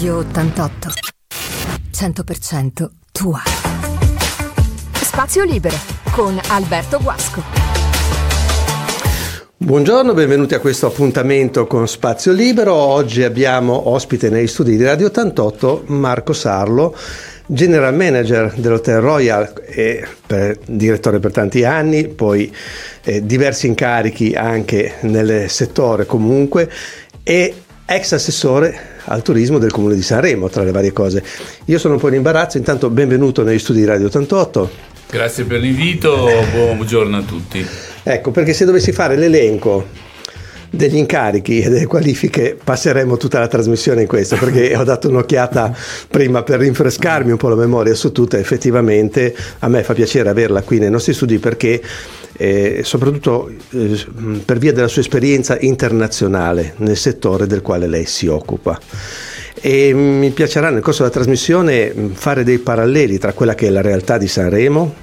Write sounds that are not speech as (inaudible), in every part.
Radio 88. 100% tua. Spazio libero con Alberto Guasco. Buongiorno, benvenuti a questo appuntamento con Spazio Libero. Oggi abbiamo ospite nei studi di Radio 88 Marco Sarlo, general manager dell'Hotel Royal e per, direttore per tanti anni, poi eh, diversi incarichi anche nel settore comunque e ex assessore al turismo del comune di Sanremo, tra le varie cose. Io sono un po' in imbarazzo, intanto benvenuto negli studi di Radio 88. Grazie per l'invito, buongiorno a tutti. Ecco, perché se dovessi fare l'elenco degli incarichi e delle qualifiche passeremo tutta la trasmissione in questo perché ho dato un'occhiata prima per rinfrescarmi un po' la memoria su tutto e effettivamente a me fa piacere averla qui nei nostri studi perché eh, soprattutto eh, per via della sua esperienza internazionale nel settore del quale lei si occupa. E mi piacerà nel corso della trasmissione fare dei paralleli tra quella che è la realtà di Sanremo,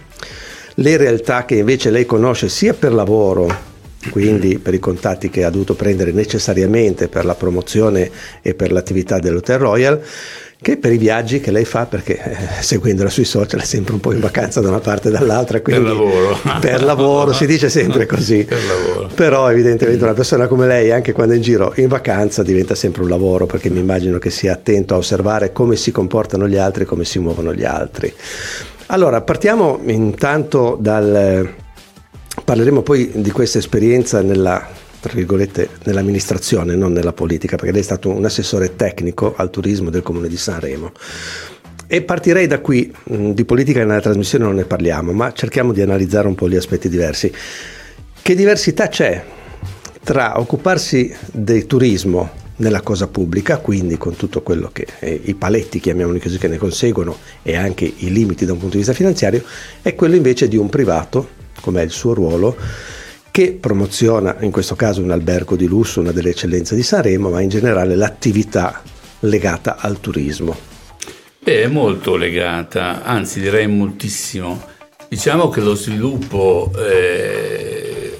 le realtà che invece lei conosce sia per lavoro quindi per i contatti che ha dovuto prendere necessariamente per la promozione e per l'attività dell'Hotel Royal, che per i viaggi che lei fa, perché eh, seguendola sui social è sempre un po' in vacanza da una parte e dall'altra. per lavoro. Per lavoro, si dice sempre così. per lavoro. Però evidentemente una persona come lei, anche quando è in giro in vacanza, diventa sempre un lavoro, perché mi immagino che sia attento a osservare come si comportano gli altri, come si muovono gli altri. Allora, partiamo intanto dal Parleremo poi di questa esperienza nella, nell'amministrazione, non nella politica, perché lei è stato un assessore tecnico al turismo del comune di Sanremo. E partirei da qui, mm, di politica nella trasmissione non ne parliamo, ma cerchiamo di analizzare un po' gli aspetti diversi. Che diversità c'è tra occuparsi del turismo nella cosa pubblica, quindi con tutto quello che eh, i paletti, chiamiamoli così, che ne conseguono e anche i limiti da un punto di vista finanziario, e quello invece di un privato com'è il suo ruolo, che promoziona in questo caso un albergo di lusso, una delle eccellenze di Sanremo, ma in generale l'attività legata al turismo. Beh, è molto legata, anzi direi moltissimo. Diciamo che lo sviluppo eh,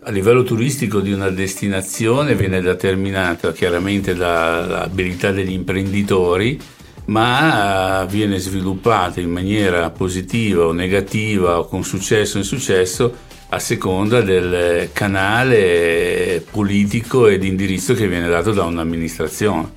a livello turistico di una destinazione viene determinato chiaramente dall'abilità degli imprenditori, ma eh, viene sviluppata in maniera positiva o negativa o con successo o insuccesso a seconda del canale politico e di indirizzo che viene dato da un'amministrazione.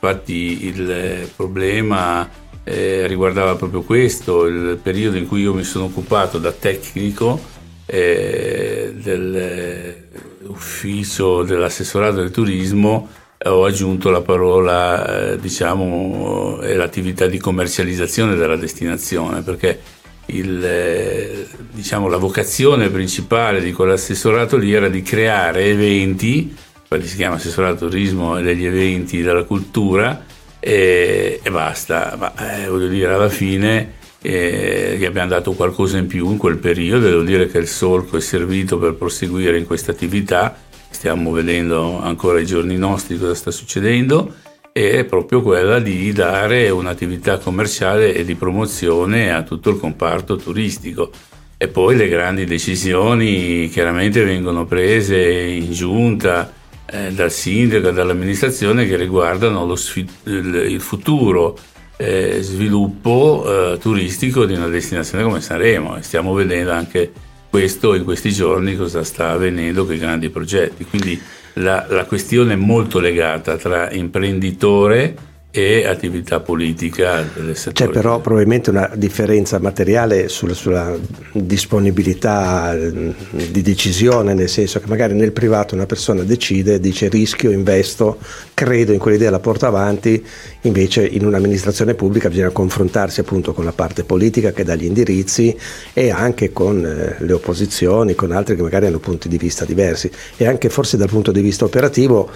Infatti il problema eh, riguardava proprio questo, il periodo in cui io mi sono occupato da tecnico eh, dell'ufficio dell'assessorato del turismo ho aggiunto la parola, eh, diciamo, è l'attività di commercializzazione della destinazione, perché il, eh, diciamo, la vocazione principale di quell'assessorato lì era di creare eventi, infatti si chiama assessorato turismo e degli eventi della cultura, e, e basta, ma eh, voglio dire, alla fine eh, gli abbiamo dato qualcosa in più in quel periodo, devo dire che il solco è servito per proseguire in questa attività stiamo vedendo ancora ai giorni nostri cosa sta succedendo, è proprio quella di dare un'attività commerciale e di promozione a tutto il comparto turistico. E poi le grandi decisioni chiaramente vengono prese in giunta eh, dal sindaco dall'amministrazione che riguardano il, il, futuro eh, sviluppo eh, turistico di una destinazione come Sanremo. Stiamo vedendo anche questo in questi giorni cosa sta avvenendo con i grandi progetti. Quindi la, la questione è molto legata tra imprenditore e attività politica. C'è però probabilmente una differenza materiale sulla, sulla, disponibilità di decisione, nel senso che magari nel privato una persona decide, dice rischio, investo, credo in quell'idea, la porto avanti, invece in un'amministrazione pubblica bisogna confrontarsi appunto con la parte politica che dà gli indirizzi e anche con eh, le opposizioni, con altri che magari hanno punti di vista diversi e anche forse dal punto di vista operativo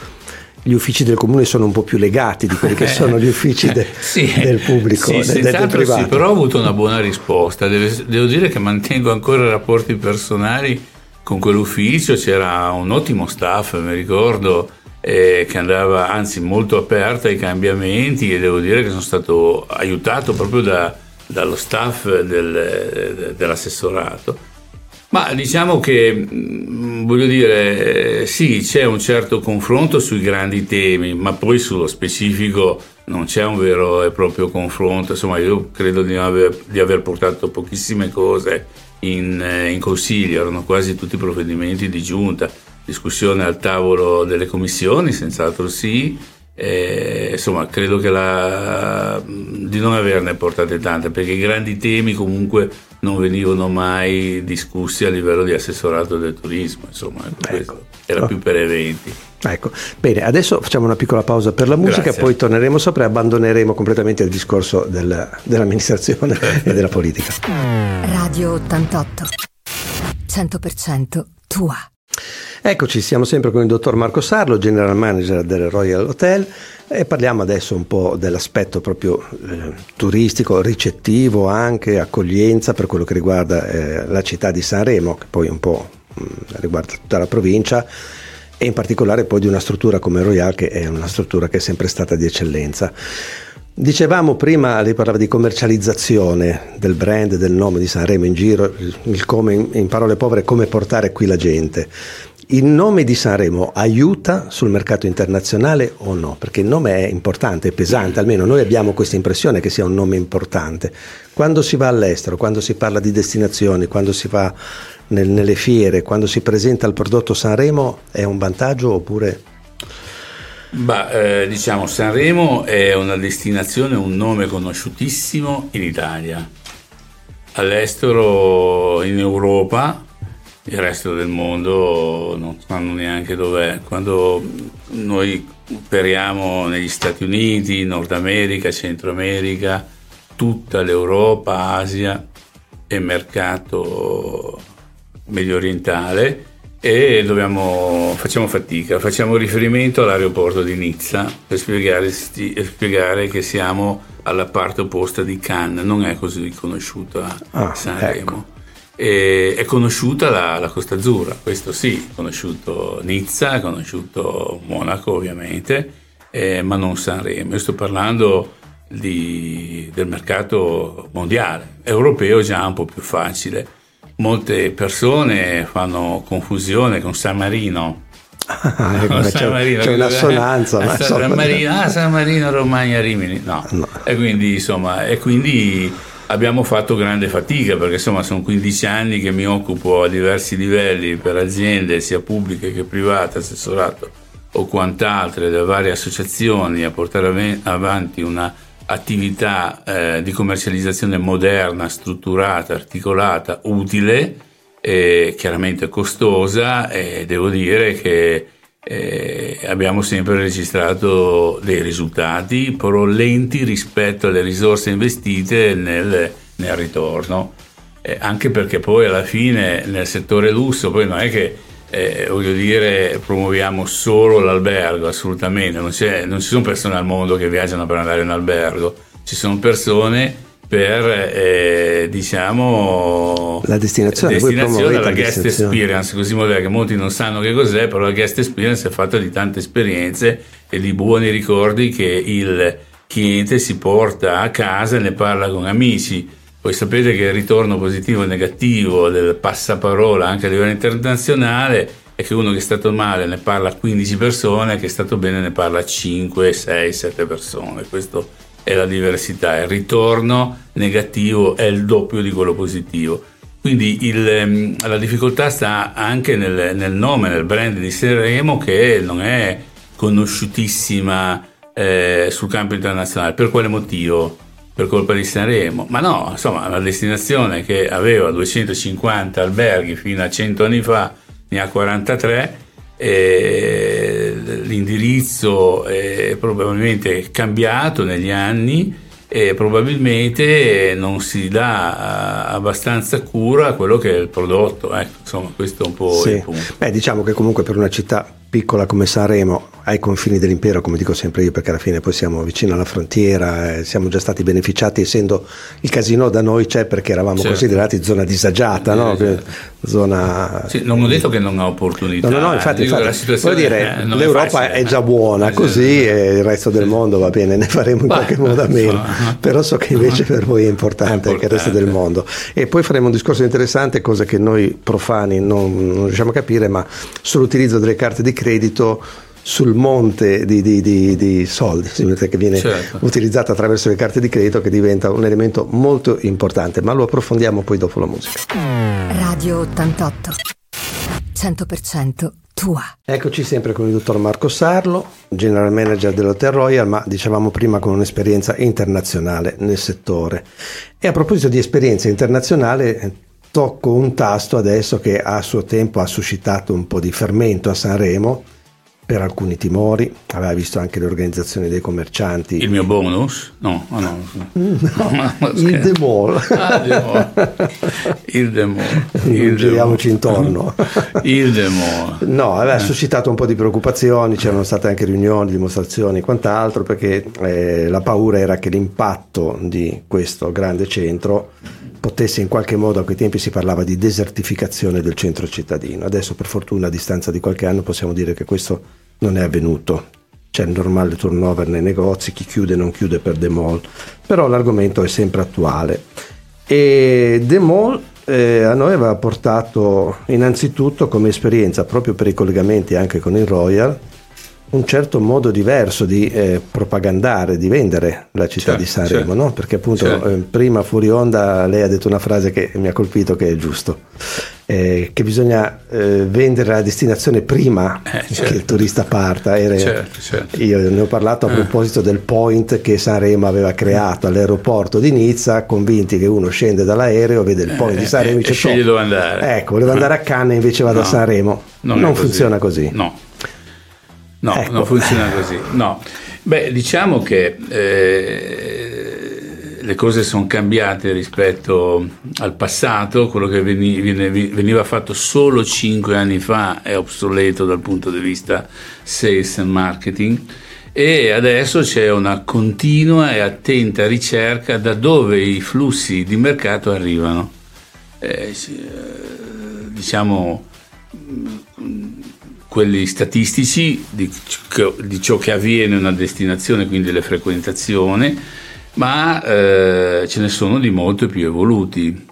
gli uffici del comune sono un po' più legati di quelli che sono gli uffici de, (laughs) sì, del pubblico, sì, del, del privato. Sì, però ho avuto una buona risposta. Deve, devo dire che mantengo ancora rapporti personali con quell'ufficio, c'era un ottimo staff, mi ricordo, eh, che andava anzi molto aperto ai cambiamenti e devo dire che sono stato aiutato proprio da, dallo staff del, dell'assessorato Ma diciamo che, mm, voglio dire, sì, c'è un certo confronto sui grandi temi, ma poi sullo specifico non c'è un vero e proprio confronto. Insomma, io credo di aver, di aver portato pochissime cose in, eh, in, consiglio, erano quasi tutti provvedimenti di giunta, discussione al tavolo delle commissioni, senz'altro sì, e, insomma, credo la, di non averne portate tante perché i grandi temi comunque non venivano mai discussi a livello di assessorato del turismo, insomma, ecco. era più per eventi. Ecco, bene, adesso facciamo una piccola pausa per la musica, Grazie. poi torneremo sopra e abbandoneremo completamente il discorso del, dell'amministrazione (laughs) e della politica. Radio 88, 100% tua. Eccoci, siamo sempre con il dottor Marco Sarlo, general manager del Royal Hotel e parliamo adesso un po' dell'aspetto proprio eh, turistico, ricettivo anche, accoglienza per quello che riguarda eh, la città di Sanremo, che poi un po' mh, mm, riguarda tutta la provincia e in particolare poi di una struttura come Royal che è una struttura che è sempre stata di eccellenza. Dicevamo prima, lei parlava di commercializzazione del brand, del nome di Sanremo in giro, il come, in parole povere, come portare qui la gente. Il nome di Sanremo aiuta sul mercato internazionale o no? Perché il nome è importante, è pesante, almeno noi abbiamo questa impressione che sia un nome importante. Quando si va all'estero, quando si parla di destinazioni, quando si va nel, nelle fiere, quando si presenta il prodotto Sanremo, è un vantaggio oppure... Bah, eh, diciamo Sanremo è una destinazione, un nome conosciutissimo in Italia. All'estero, in Europa, il resto del mondo non sanno neanche dov'è. Quando noi operiamo negli Stati Uniti, Nord America, Centro America, tutta l'Europa, Asia e mercato medio orientale e dobbiamo, facciamo fatica, facciamo riferimento all'aeroporto di Nizza per spiegare, spiegare che siamo alla parte opposta di Cannes, non è così conosciuta ah, Sanremo. Ecco. E è conosciuta la, la, Costa Azzurra, questo sì, conosciuto Nizza, conosciuto Monaco ovviamente, eh, ma non Sanremo. Io sto parlando di, del mercato mondiale, europeo già un po' più facile. Molte persone fanno confusione con San Marino. Ah, ecco, (laughs) San Marino, c'è un'assonanza. Ma San, Marino, ah, San Marino, Romagna, Rimini, no. no. E quindi insomma, e quindi abbiamo fatto grande fatica perché insomma sono 15 anni che mi occupo a diversi livelli per aziende sia pubbliche che private, assessorato o quant'altre da varie associazioni a portare avanti una attività eh, di commercializzazione moderna, strutturata, articolata, utile, chiaramente costosa e devo dire che eh, abbiamo sempre registrato dei risultati però lenti rispetto alle risorse investite nel, nel ritorno, eh, anche perché poi alla fine nel settore lusso poi non è che eh, voglio dire promuoviamo solo l'albergo, assolutamente, non, non ci sono persone al mondo che viaggiano per andare in albergo, ci sono persone per eh, diciamo la destinazione, destinazione la guest experience così moderna che molti non sanno che cos'è però la guest experience è fatta di tante esperienze e di buoni ricordi che il cliente si porta a casa e ne parla con amici poi sapete che il ritorno positivo e negativo del passaparola anche a livello internazionale è che uno che è stato male ne parla a 15 persone, che è stato bene ne parla a 5, 6, 7 persone. Questo è la diversità, il ritorno negativo è il doppio di quello positivo. Quindi il, ehm, la difficoltà sta anche nel, nel, nome, nel brand di Sanremo che non è conosciutissima eh, sul campo internazionale. Per quale motivo? Per colpa di Sanremo? Ma no, insomma, una destinazione che aveva 250 alberghi fino a 100 anni fa, ne ha 43 eh, l'indirizzo è probabilmente cambiato negli anni e probabilmente non si dà abbastanza cura a quello che è il prodotto. Ecco, insomma, questo è un po' sì. il punto. Beh, diciamo che comunque per una città piccola come Sanremo ai confini dell'impero, come dico sempre io, perché alla fine poi siamo vicino alla frontiera, eh, siamo già stati beneficiati essendo il casino da noi c'è perché eravamo certo. considerati zona disagiata, no? zona... Sì, non ho detto che non ha opportunità. No, no, no infatti, infatti voglio dire, è, l'Europa è, è, già buona sì, così sì, e il resto del mondo va bene, ne faremo in Beh, qualche modo a meno, però so che invece per voi è importante, anche il resto del mondo. E poi faremo un discorso interessante, cosa che noi profani non, non riusciamo a capire, ma sull'utilizzo delle carte di credito sul monte di, di, di, di soldi che viene certo. utilizzato attraverso le carte di credito che diventa un elemento molto importante, ma lo approfondiamo poi dopo la musica. Radio 88 100% tua. Eccoci sempre con il dottor Marco Sarlo, general manager dell'Hotel Royal, ma dicevamo prima con un'esperienza internazionale nel settore. E a proposito di esperienza internazionale, tocco un tasto adesso che a suo tempo ha suscitato un po' di fermento a Sanremo per alcuni timori, aveva visto anche le organizzazioni dei commercianti. Il mio bonus? No, oh no. no (laughs) il demol. Ah, il demol. Il Giriamoci intorno. Il demol. No, aveva eh. suscitato un po' di preoccupazioni, c'erano state anche riunioni, dimostrazioni e quant'altro, perché eh, la paura era che l'impatto di questo grande centro potesse in qualche modo, a quei tempi si parlava di desertificazione del centro cittadino. Adesso per fortuna a distanza di qualche anno possiamo dire che questo non è avvenuto. C'è il normale turnover nei negozi, chi chiude non chiude per The Mall, però l'argomento è sempre attuale. E The Mall eh, a noi aveva portato innanzitutto come esperienza, proprio per i collegamenti anche con il Royal, un certo modo diverso di eh, propagandare, di vendere la città certo, di Sanremo, certo, no? perché appunto certo. eh, prima fuori onda lei ha detto una frase che mi ha colpito che è giusto, eh, che bisogna eh, vendere la destinazione prima eh, che il certo. turista parta. Era, certo, certo. Io ne ho parlato a eh. proposito del point che Sanremo aveva creato all'aeroporto di Nizza, convinti che uno scende dall'aereo, vede il point di Sanremo e dice sceglie dove andare. Ecco, volevo andare a Cannes invece vado no, a Sanremo. Non, non funziona così. No. No, ecco. non funziona così. No. Beh, diciamo che eh, le cose sono cambiate rispetto al passato, quello che veniva fatto solo cinque anni fa è obsoleto dal punto di vista sales and marketing e adesso c'è una continua e attenta ricerca da dove i flussi di mercato arrivano. Eh, diciamo quelli statistici di, di, ciò che avviene in una destinazione, quindi le frequentazioni, ma eh, ce ne sono di molto più evoluti,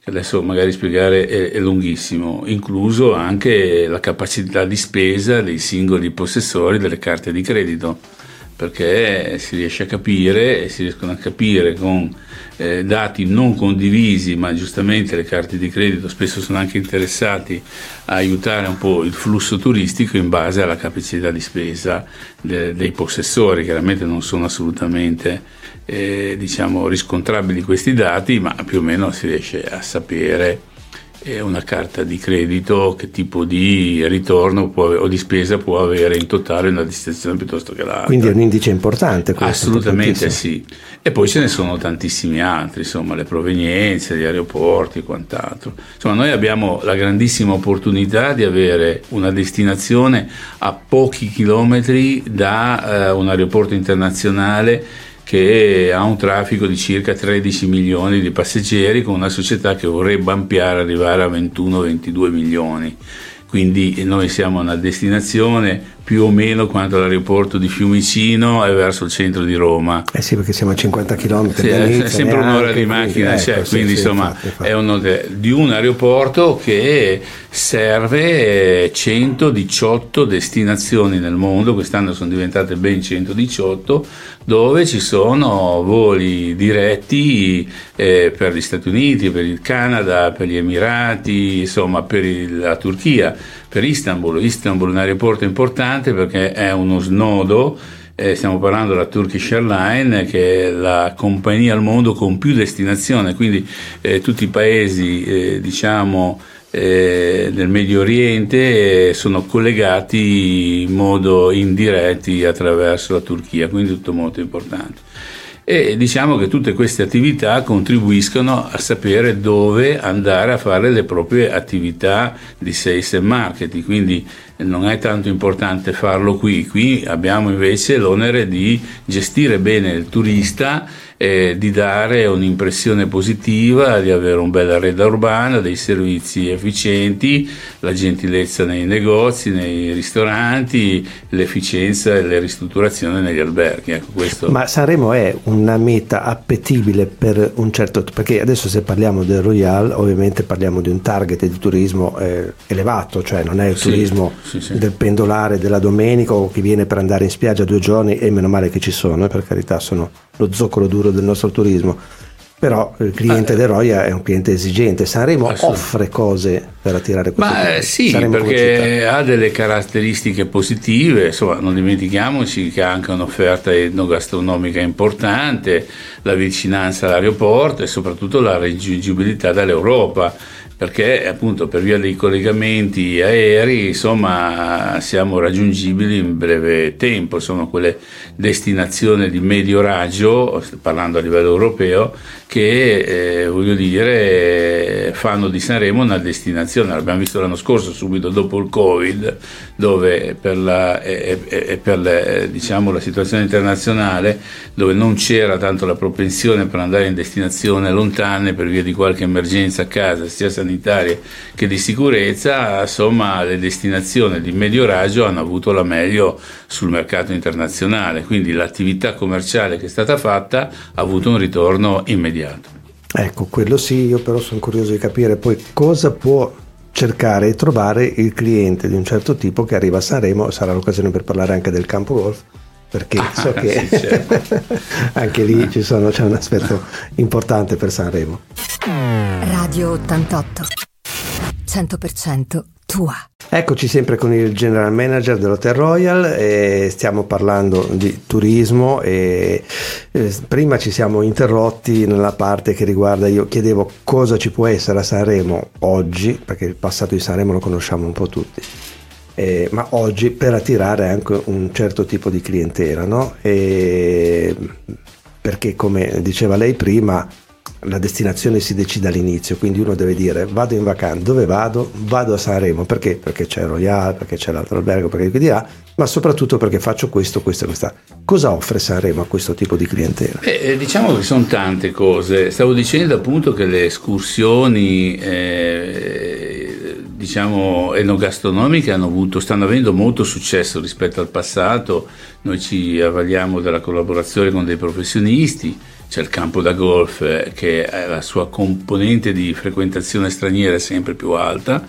che adesso magari spiegare è, è, lunghissimo, incluso anche la capacità di spesa dei singoli possessori delle carte di credito, perché si riesce a capire e si riescono a capire con eh, dati non condivisi, ma giustamente le carte di credito spesso sono anche interessati a aiutare un po' il flusso turistico in base alla capacità di spesa de- dei possessori. Chiaramente non sono assolutamente eh, diciamo, riscontrabili questi dati, ma più o meno si riesce a sapere una carta di credito che tipo di ritorno può, o di spesa può avere in totale una destinazione piuttosto che l'altra. Quindi è un indice importante questo. Assolutamente sì. E poi ce ne sono tantissimi altri, insomma le provenienze, gli aeroporti e quant'altro. Insomma noi abbiamo la grandissima opportunità di avere una destinazione a pochi chilometri da eh, un aeroporto internazionale che ha un traffico di circa 13 milioni di passeggeri con una società che vorrebbe ampliare arrivare a 21-22 milioni. Quindi noi siamo una destinazione più o meno quanto l'aeroporto di Fiumicino e verso il centro di Roma. Eh sì, perché siamo a 50 km. Sì, è sempre un'ora di macchina, quindi, cioè, ecco, quindi sì, insomma infatti, infatti. è un, di un aeroporto che serve 118 destinazioni nel mondo, quest'anno sono diventate ben 118, dove ci sono voli diretti eh, per gli Stati Uniti, per il Canada, per gli Emirati, insomma per il, la Turchia per Istanbul. Istanbul è un aeroporto importante perché è uno snodo, eh, stiamo parlando della Turkish Airlines che è la compagnia al mondo con più destinazioni, quindi eh, tutti i paesi eh, diciamo eh, del Medio Oriente eh, sono collegati in modo indiretti attraverso la Turchia, quindi tutto molto importante. E diciamo che tutte queste attività contribuiscono a sapere dove andare a fare le proprie attività di sales e marketing, quindi non è tanto importante farlo qui, qui abbiamo invece l'onere di gestire bene il turista eh, di dare un'impressione positiva, di avere un bel arredo urbano, dei servizi efficienti, la gentilezza nei negozi, nei ristoranti, l'efficienza e le ristrutturazioni negli alberghi. Ecco, Ma Sanremo è una meta appetibile per un certo... perché adesso se parliamo del Royal ovviamente parliamo di un target di turismo eh, elevato, cioè non è il turismo sì, sì. del pendolare della domenica o chi viene per andare in spiaggia due giorni e meno male che ci sono, eh, per carità sono lo zoccolo duro del nostro turismo. Però il cliente ah, del Roya è un cliente esigente. Sanremo offre cose per attirare questo Ma cliente. sì, Sanremo perché ha delle caratteristiche positive, insomma, non dimentichiamoci che ha anche un'offerta etnogastronomica importante, la vicinanza all'aeroporto e soprattutto la raggiungibilità dall'Europa perché appunto per via dei collegamenti aerei insomma siamo raggiungibili in breve tempo, sono quelle destinazioni di medio raggio, parlando a livello europeo, che eh, voglio dire fanno di Sanremo una destinazione, l'abbiamo visto l'anno scorso subito dopo il Covid, dove per la, e, e per le, diciamo, la situazione internazionale, dove non c'era tanto la propensione per andare in destinazioni lontane per via di qualche emergenza a casa, sia sanitarie che di sicurezza, insomma le destinazioni di medio raggio hanno avuto la meglio sul mercato internazionale, quindi l'attività commerciale che è stata fatta ha avuto un ritorno immediato. Ecco, quello sì, io però sono curioso di capire poi cosa può cercare e trovare il cliente di un certo tipo che arriva a Sanremo, sarà l'occasione per parlare anche del campo golf, perché ah, so che sì, certo. (laughs) anche lì sono, c'è un aspetto importante per Sanremo. Radio 88 100% tua. Eccoci sempre con il general manager dell'Hotel Royal e stiamo parlando di turismo e eh, prima ci siamo interrotti nella parte che riguarda, io chiedevo cosa ci può essere a Sanremo oggi, perché il passato di Sanremo lo conosciamo un po' tutti. Eh, ma oggi per attirare anche un certo tipo di clientela, no? E perché come diceva lei prima, la destinazione si decide all'inizio, quindi uno deve dire vado in vacanza, dove vado? Vado a Sanremo, perché? Perché c'è Royal, perché c'è l'altro albergo, perché di là, ma soprattutto perché faccio questo, questo e questa. Cosa offre Sanremo a questo tipo di clientela? Eh, diciamo che sono tante cose, stavo dicendo appunto che le escursioni... Eh, diciamo, enogastronomiche hanno avuto, stanno avendo molto successo rispetto al passato. Noi ci avvaliamo della collaborazione con dei professionisti, c'è il campo da golf eh, che la sua componente di frequentazione straniera è sempre più alta,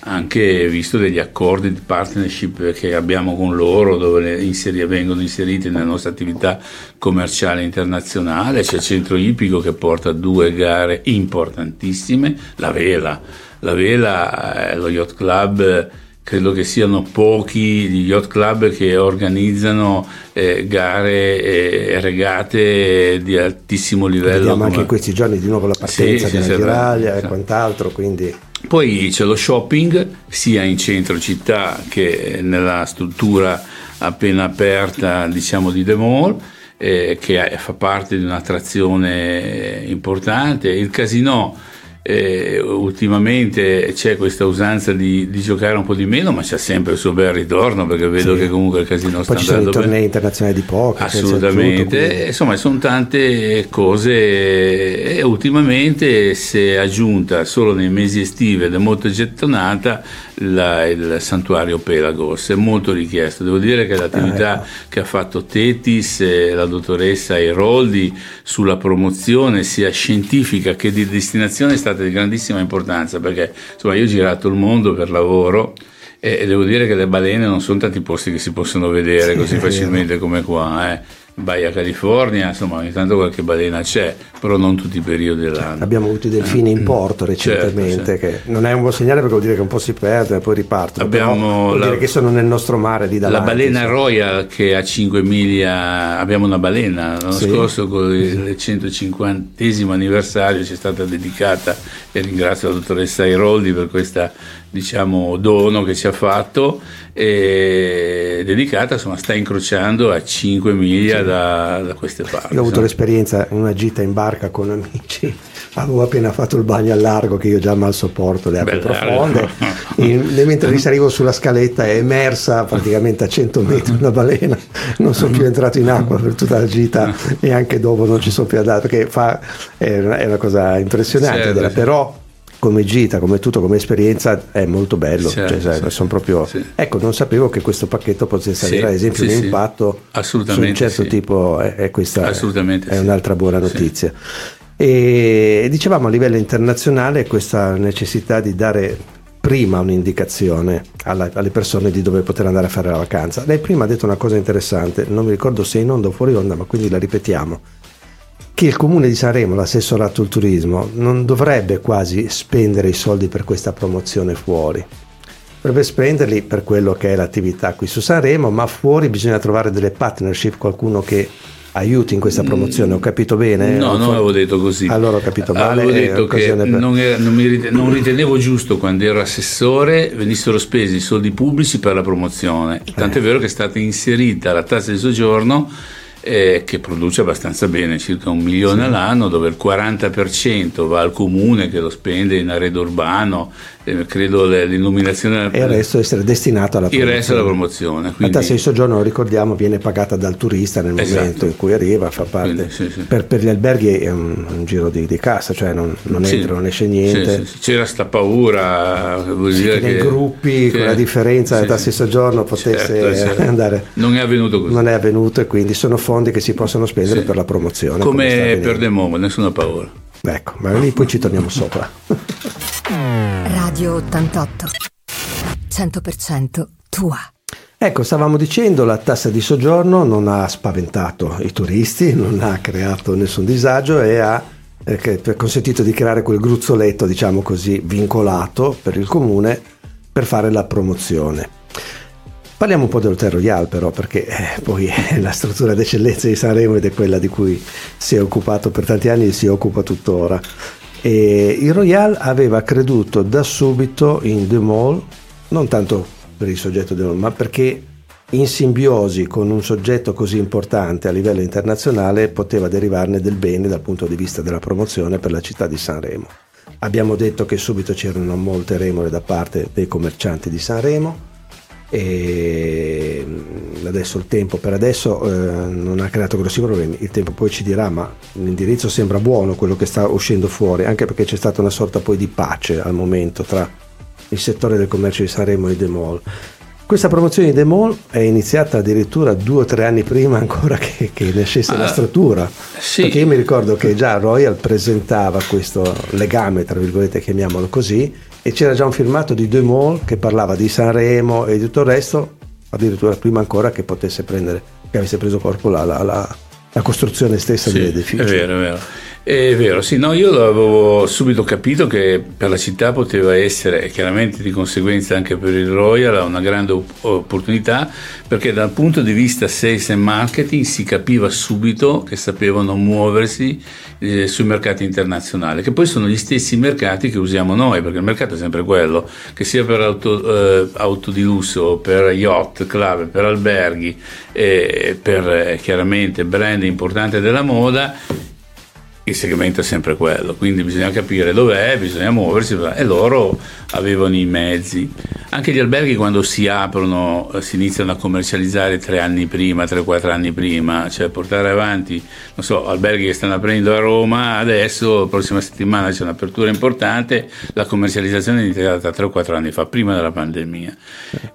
anche visto degli accordi di partnership che abbiamo con loro dove inseri- vengono inseriti nella nostra attività commerciale internazionale, c'è il centro ippico che porta due gare importantissime, la vela, la vela è lo yacht club credo che siano pochi gli yacht club che organizzano eh, gare e eh, regate di altissimo livello. Vediamo come... anche in questi giorni di nuovo la partenza sì, della Tiraglia e quant'altro, quindi... Poi c'è lo shopping sia in centro città che nella struttura appena aperta diciamo di The Mall eh, che fa parte di un'attrazione importante. Il casino eh, ultimamente c'è questa usanza di, di, giocare un po' di meno, ma c'è sempre il suo bel ritorno perché vedo sì. che comunque il casino Poi sta ci sono i internazionali di poker. Assolutamente, tutto, insomma sono tante cose e ultimamente si è aggiunta solo nei mesi estivi ed è molto gettonata la, il santuario Pelagos, è molto richiesto. Devo dire che l'attività ah, ecco. che ha fatto Tetis e la dottoressa Iroldi sulla promozione sia scientifica che di destinazione è stata di grandissima importanza perché insomma io ho girato il mondo per lavoro e devo dire che le balene non sono tanti posti che si possono vedere sì, così facilmente come qua. Eh Baia California, insomma ogni tanto qualche balena c'è, però non tutti i periodi dell'anno. Abbiamo avuto i delfini in porto certo, recentemente, certo, certo. che non è un buon segnale perché vuol dire che un po' si perdono e poi ripartono. Abbiamo vuol la, dire che sono nel nostro mare di davanti. La balena insomma. Royal che a 5 miglia, abbiamo una balena, l'anno sì. scorso con il 150 anniversario ci è stata dedicata e ringrazio la dottoressa Iroldi per questa diciamo, dono che ci ha fatto, e dedicata, insomma, sta incrociando a 5 miglia da, da, queste parti. Io ho avuto l'esperienza in una gita in barca con amici, (laughs) avevo appena fatto il bagno al largo che io già mal sopporto le acque Beh, profonde, (laughs) in, mentre risalivo sulla scaletta è emersa praticamente a 100 metri una balena, non sono più entrato in acqua per tutta la gita (laughs) e anche dopo non ci sono più andato perché fa, è, una, è, una, cosa impressionante, certo, però come gita, come tutto, come esperienza è molto bello. Certo, cioè, sì, proprio... sì. Ecco, non sapevo che questo pacchetto potesse avere, ad esempio, un impatto su un certo tipo, e, e questa è, un'altra buona notizia. E dicevamo a livello internazionale questa necessità di dare prima un'indicazione alla, alle persone di dove poter andare a fare la vacanza. Lei prima ha detto una cosa interessante, non mi ricordo se in onda o fuori onda, ma quindi la ripetiamo che il comune di Sanremo, l'assessorato al turismo, non dovrebbe quasi spendere i soldi per questa promozione fuori. Dovrebbe spenderli per quello che è l'attività qui su Sanremo, ma fuori bisogna trovare delle partnership, qualcuno che aiuti in questa promozione, ho capito bene? No, non avevo detto così. Allora ho capito male. Avevo detto che per... non, era, non, rite, non, ritenevo giusto quando ero assessore venissero spesi i soldi pubblici per la promozione. Tant'è eh. vero che è stata inserita la tassa di soggiorno eh, che produce abbastanza bene, circa un milione sì. all'anno, dove il 40% va al comune che lo spende in arredo urbano, eh, credo l'illuminazione e il resto essere destinato alla promozione. Il resto alla promozione. Quindi... La tassa di soggiorno, ricordiamo, viene pagata dal turista nel esatto. momento in cui arriva, fa parte. Quindi, sì, sì. Per, per, gli alberghi è un, un giro di, di, cassa, cioè non, non entra, non esce niente. C'era sta paura, vuol dire che nei gruppi con la differenza della tassa di soggiorno potesse certo, certo. andare. Non è avvenuto così. Non è avvenuto e quindi sono fondi che si possono spendere per la promozione. Come, come per De Momo, nessuna paura. Ecco, ma lì poi ci torniamo sopra. (laughs) Radio 88 100% tua. Ecco, stavamo dicendo, la tassa di soggiorno non ha spaventato i turisti, non ha creato nessun disagio e ha eh, consentito di creare quel gruzzoletto, diciamo così, vincolato per il comune per fare la promozione. Parliamo un po' dell'Hotel Royal però, perché eh, poi è la struttura d'eccellenza di Sanremo ed è quella di cui si è occupato per tanti anni e si occupa tuttora. E il Royal aveva creduto da subito in The Mall, non tanto per il soggetto The Mall, ma perché in simbiosi con un soggetto così importante a livello internazionale poteva derivarne del bene dal punto di vista della promozione per la città di Sanremo. Abbiamo detto che subito c'erano molte remore da parte dei commercianti di Sanremo e mm, adesso il tempo per adesso eh, non ha creato grossi problemi, il tempo poi ci dirà ma l'indirizzo sembra buono quello che sta uscendo fuori, anche perché c'è stata una sorta poi di pace al momento tra il settore del commercio di Sanremo e The Mall. Questa promozione di The Mall è iniziata addirittura due o tre anni prima ancora che, che ne scesse ah, la struttura. Sì. Perché io mi ricordo che già Royal presentava questo legame, tra virgolette, chiamiamolo così, e c'era già un filmato di De Mall che parlava di Sanremo e di tutto il resto, addirittura prima ancora che potesse prendere, che avesse preso corpo la, la, la, la costruzione stessa sì, dell'edificio. È vero, è vero. È vero, sì, no, io avevo subito capito che per la città poteva essere, e chiaramente di conseguenza anche per il Royal, una grande opportunità, perché dal punto di vista sales e marketing si capiva subito che sapevano muoversi eh, sui mercati internazionali, che poi sono gli stessi mercati che usiamo noi, perché il mercato è sempre quello, che sia per auto, eh, auto di lusso, per yacht, club, per alberghi, eh, per eh, chiaramente brand importanti della moda il segmento è sempre quello, quindi bisogna capire dov'è, bisogna muoversi e loro avevano i mezzi. Anche gli alberghi quando si aprono eh, si iniziano a commercializzare tre anni prima, tre o quattro anni prima, cioè portare avanti, non so, alberghi che stanno aprendo a Roma, adesso la prossima settimana c'è un'apertura importante, la commercializzazione è iniziata tre o quattro anni fa, prima della pandemia.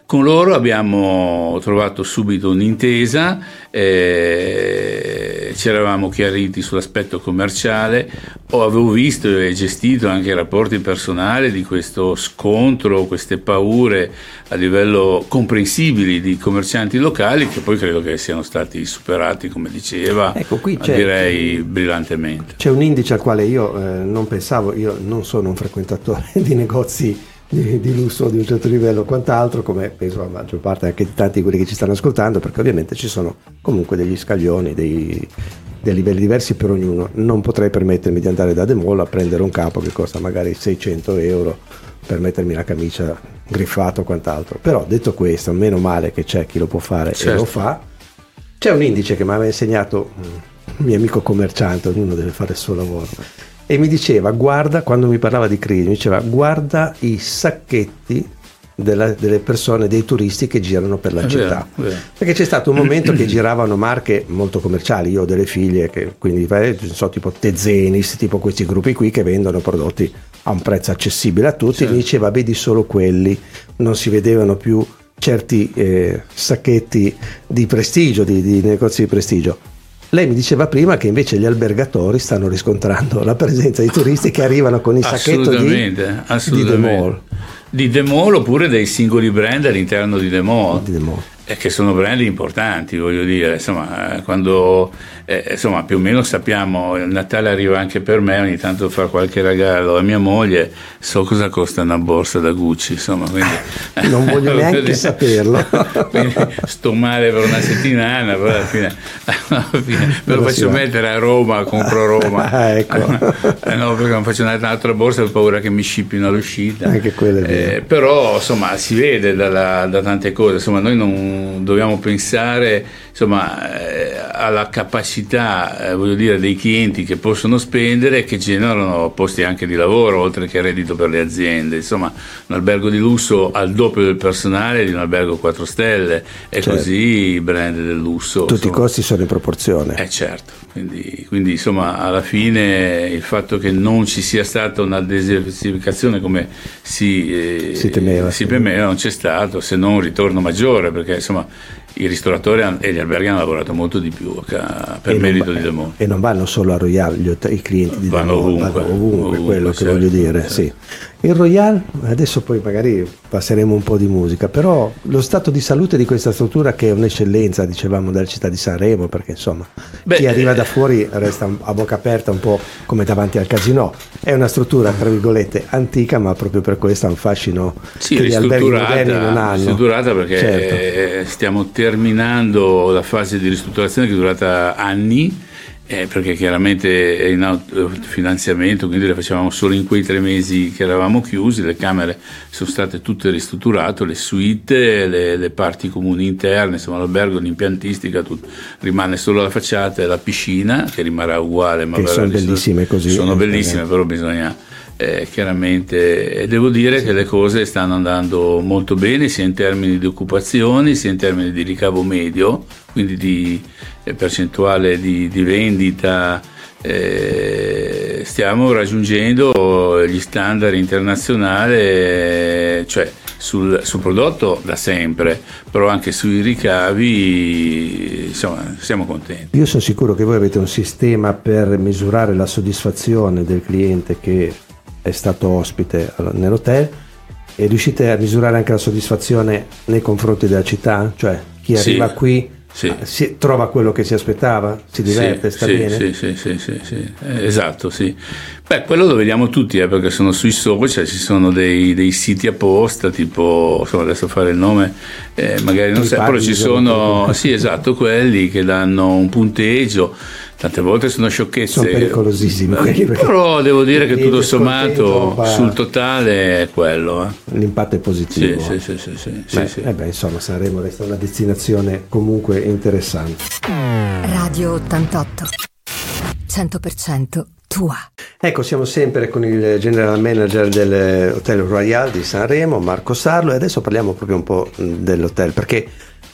Con loro abbiamo trovato subito un'intesa, eh, ci eravamo chiariti sull'aspetto commerciale, o avevo visto e gestito anche i rapporti personali di questo scontro, queste paure a livello comprensibili di commercianti locali che poi credo che siano stati superati, come diceva, ecco, qui direi brillantemente. C'è un indice al quale io eh, non pensavo, io non sono un frequentatore (laughs) di negozi di, di, lusso di un certo livello o quant'altro, come penso la maggior parte anche di tanti di quelli che ci stanno ascoltando, perché ovviamente ci sono comunque degli scaglioni, dei, dei livelli diversi per ognuno. Non potrei permettermi di andare da Demol a prendere un capo che costa magari 600 euro per mettermi la camicia griffata o quant'altro. Però detto questo, meno male che c'è chi lo può fare certo. e lo certo. fa. C'è un indice che mi aveva insegnato un mio amico commerciante, ognuno deve fare il suo lavoro, e mi diceva, guarda, quando mi parlava di crisi, mi diceva, guarda i sacchetti della, delle persone, dei turisti che girano per la È città. vero, vero. Perché c'è stato un momento che (clears throat) giravano marche molto commerciali, io ho delle figlie che quindi eh, so tipo Tezenis, tipo questi gruppi qui che vendono prodotti a un prezzo accessibile a tutti, Certo. mi diceva vedi solo quelli, non si vedevano più certi eh, sacchetti di prestigio, di, di negozi di prestigio. Lei mi diceva prima che invece gli albergatori stanno riscontrando la presenza di turisti che arrivano con il sacchetto di, di The. Mall. Di The Mall oppure dei singoli brand all'interno di The Mall. Di The Mall. E che sono brand importanti, voglio dire, insomma, eh, quando eh, insomma, più o meno sappiamo, il Natale arriva anche per me, ogni tanto fa qualche regalo a mia moglie, so cosa costa una borsa da Gucci, insomma, quindi (laughs) Non voglio (laughs) neanche saperlo. (laughs) quindi sto male per una settimana, poi alla fine, alla fine me lo faccio mettere a Roma, compro a Roma. Ah, ecco. Eh no, perché non faccio un'altra borsa, ho paura che mi scippino all'uscita. Anche è vero. Eh, però insomma si vede dalla- da tante cose, insomma noi non dobbiamo pensare insomma, eh, alla capacità eh, dire, dei clienti che possono spendere e che generano posti anche di lavoro oltre che reddito per le aziende. Insomma un albergo di lusso ha il doppio del personale di un albergo 4 stelle e Certo. così i brand del lusso. Tutti i insomma, costi sono in proporzione. eh certo, quindi, quindi, insomma alla fine il fatto che non ci sia stata una desertificazione come si, eh, Si temeva, si temeva, non c'è stato, se non un ritorno maggiore, perché insomma i ristoratori e gli alberghi hanno lavorato molto di più per E merito di Demone. E non vanno solo a Royal, gli i clienti di Vanno Mall, ovunque, vanno ovunque, ovunque, quello che certo, voglio dire. certo. Sì. Il Royal, adesso poi magari passeremo un po' di musica, però lo stato di salute di questa struttura che è un'eccellenza, dicevamo, della città di Sanremo, perché insomma Beh, chi arriva eh, da fuori resta a bocca aperta un po' come davanti al casino. È una struttura, tra virgolette, antica, ma proprio per questo ha un fascino Sì, che gli alberghi moderni non hanno. ristrutturata perché Certo. stiamo terminando la fase di ristrutturazione che è durata anni. eh, perché chiaramente è in autofinanziamento, quindi le facevamo solo in quei tre mesi che eravamo chiusi, le camere sono state tutte ristrutturate, le suite, le, le parti comuni interne, insomma l'albergo, l'impiantistica, tutto. rimane solo la facciata e la piscina che rimarrà uguale. Ma sono bellissime così, Sono eh, bellissime, però bisogna eh, chiaramente e devo dire che le cose stanno andando molto bene sia in termini di occupazioni sia in termini di ricavo medio quindi di eh, percentuale di, di vendita. Eh, stiamo raggiungendo gli standard internazionali eh, cioè sul, sul prodotto da sempre però anche sui ricavi insomma siamo contenti. Io sono sicuro che voi avete un sistema per misurare la soddisfazione del cliente che è stato ospite nell'hotel e riuscite a misurare anche la soddisfazione nei confronti della città? Cioè chi Sì. arriva qui Sì. eh, si- trova quello che si aspettava, si diverte, Sì, sta sì, bene? Sì, sì, sì, sì, sì. Eh, esatto, sì. Beh, quello lo vediamo tutti, eh, perché sono sui social, ci sono dei, dei siti apposta, tipo, insomma, adesso fare il nome, eh, magari non parli però ci sono, sì, esatto, quelli che danno un punteggio. Tante volte sono sciocchezze. Sono quelli, perché Però devo dire che tutto sommato sul totale è quello. eh. L'impatto è positivo. sì, sì, sì, sì, sì, Beh, sì. eh beh, insomma, Sanremo resta una destinazione comunque interessante. Radio 88. 100% tua. Ecco, siamo sempre con il general manager dell'Hotel Royal di Sanremo, Marco Sarlo, e adesso parliamo proprio un po' mh, dell'hotel, perché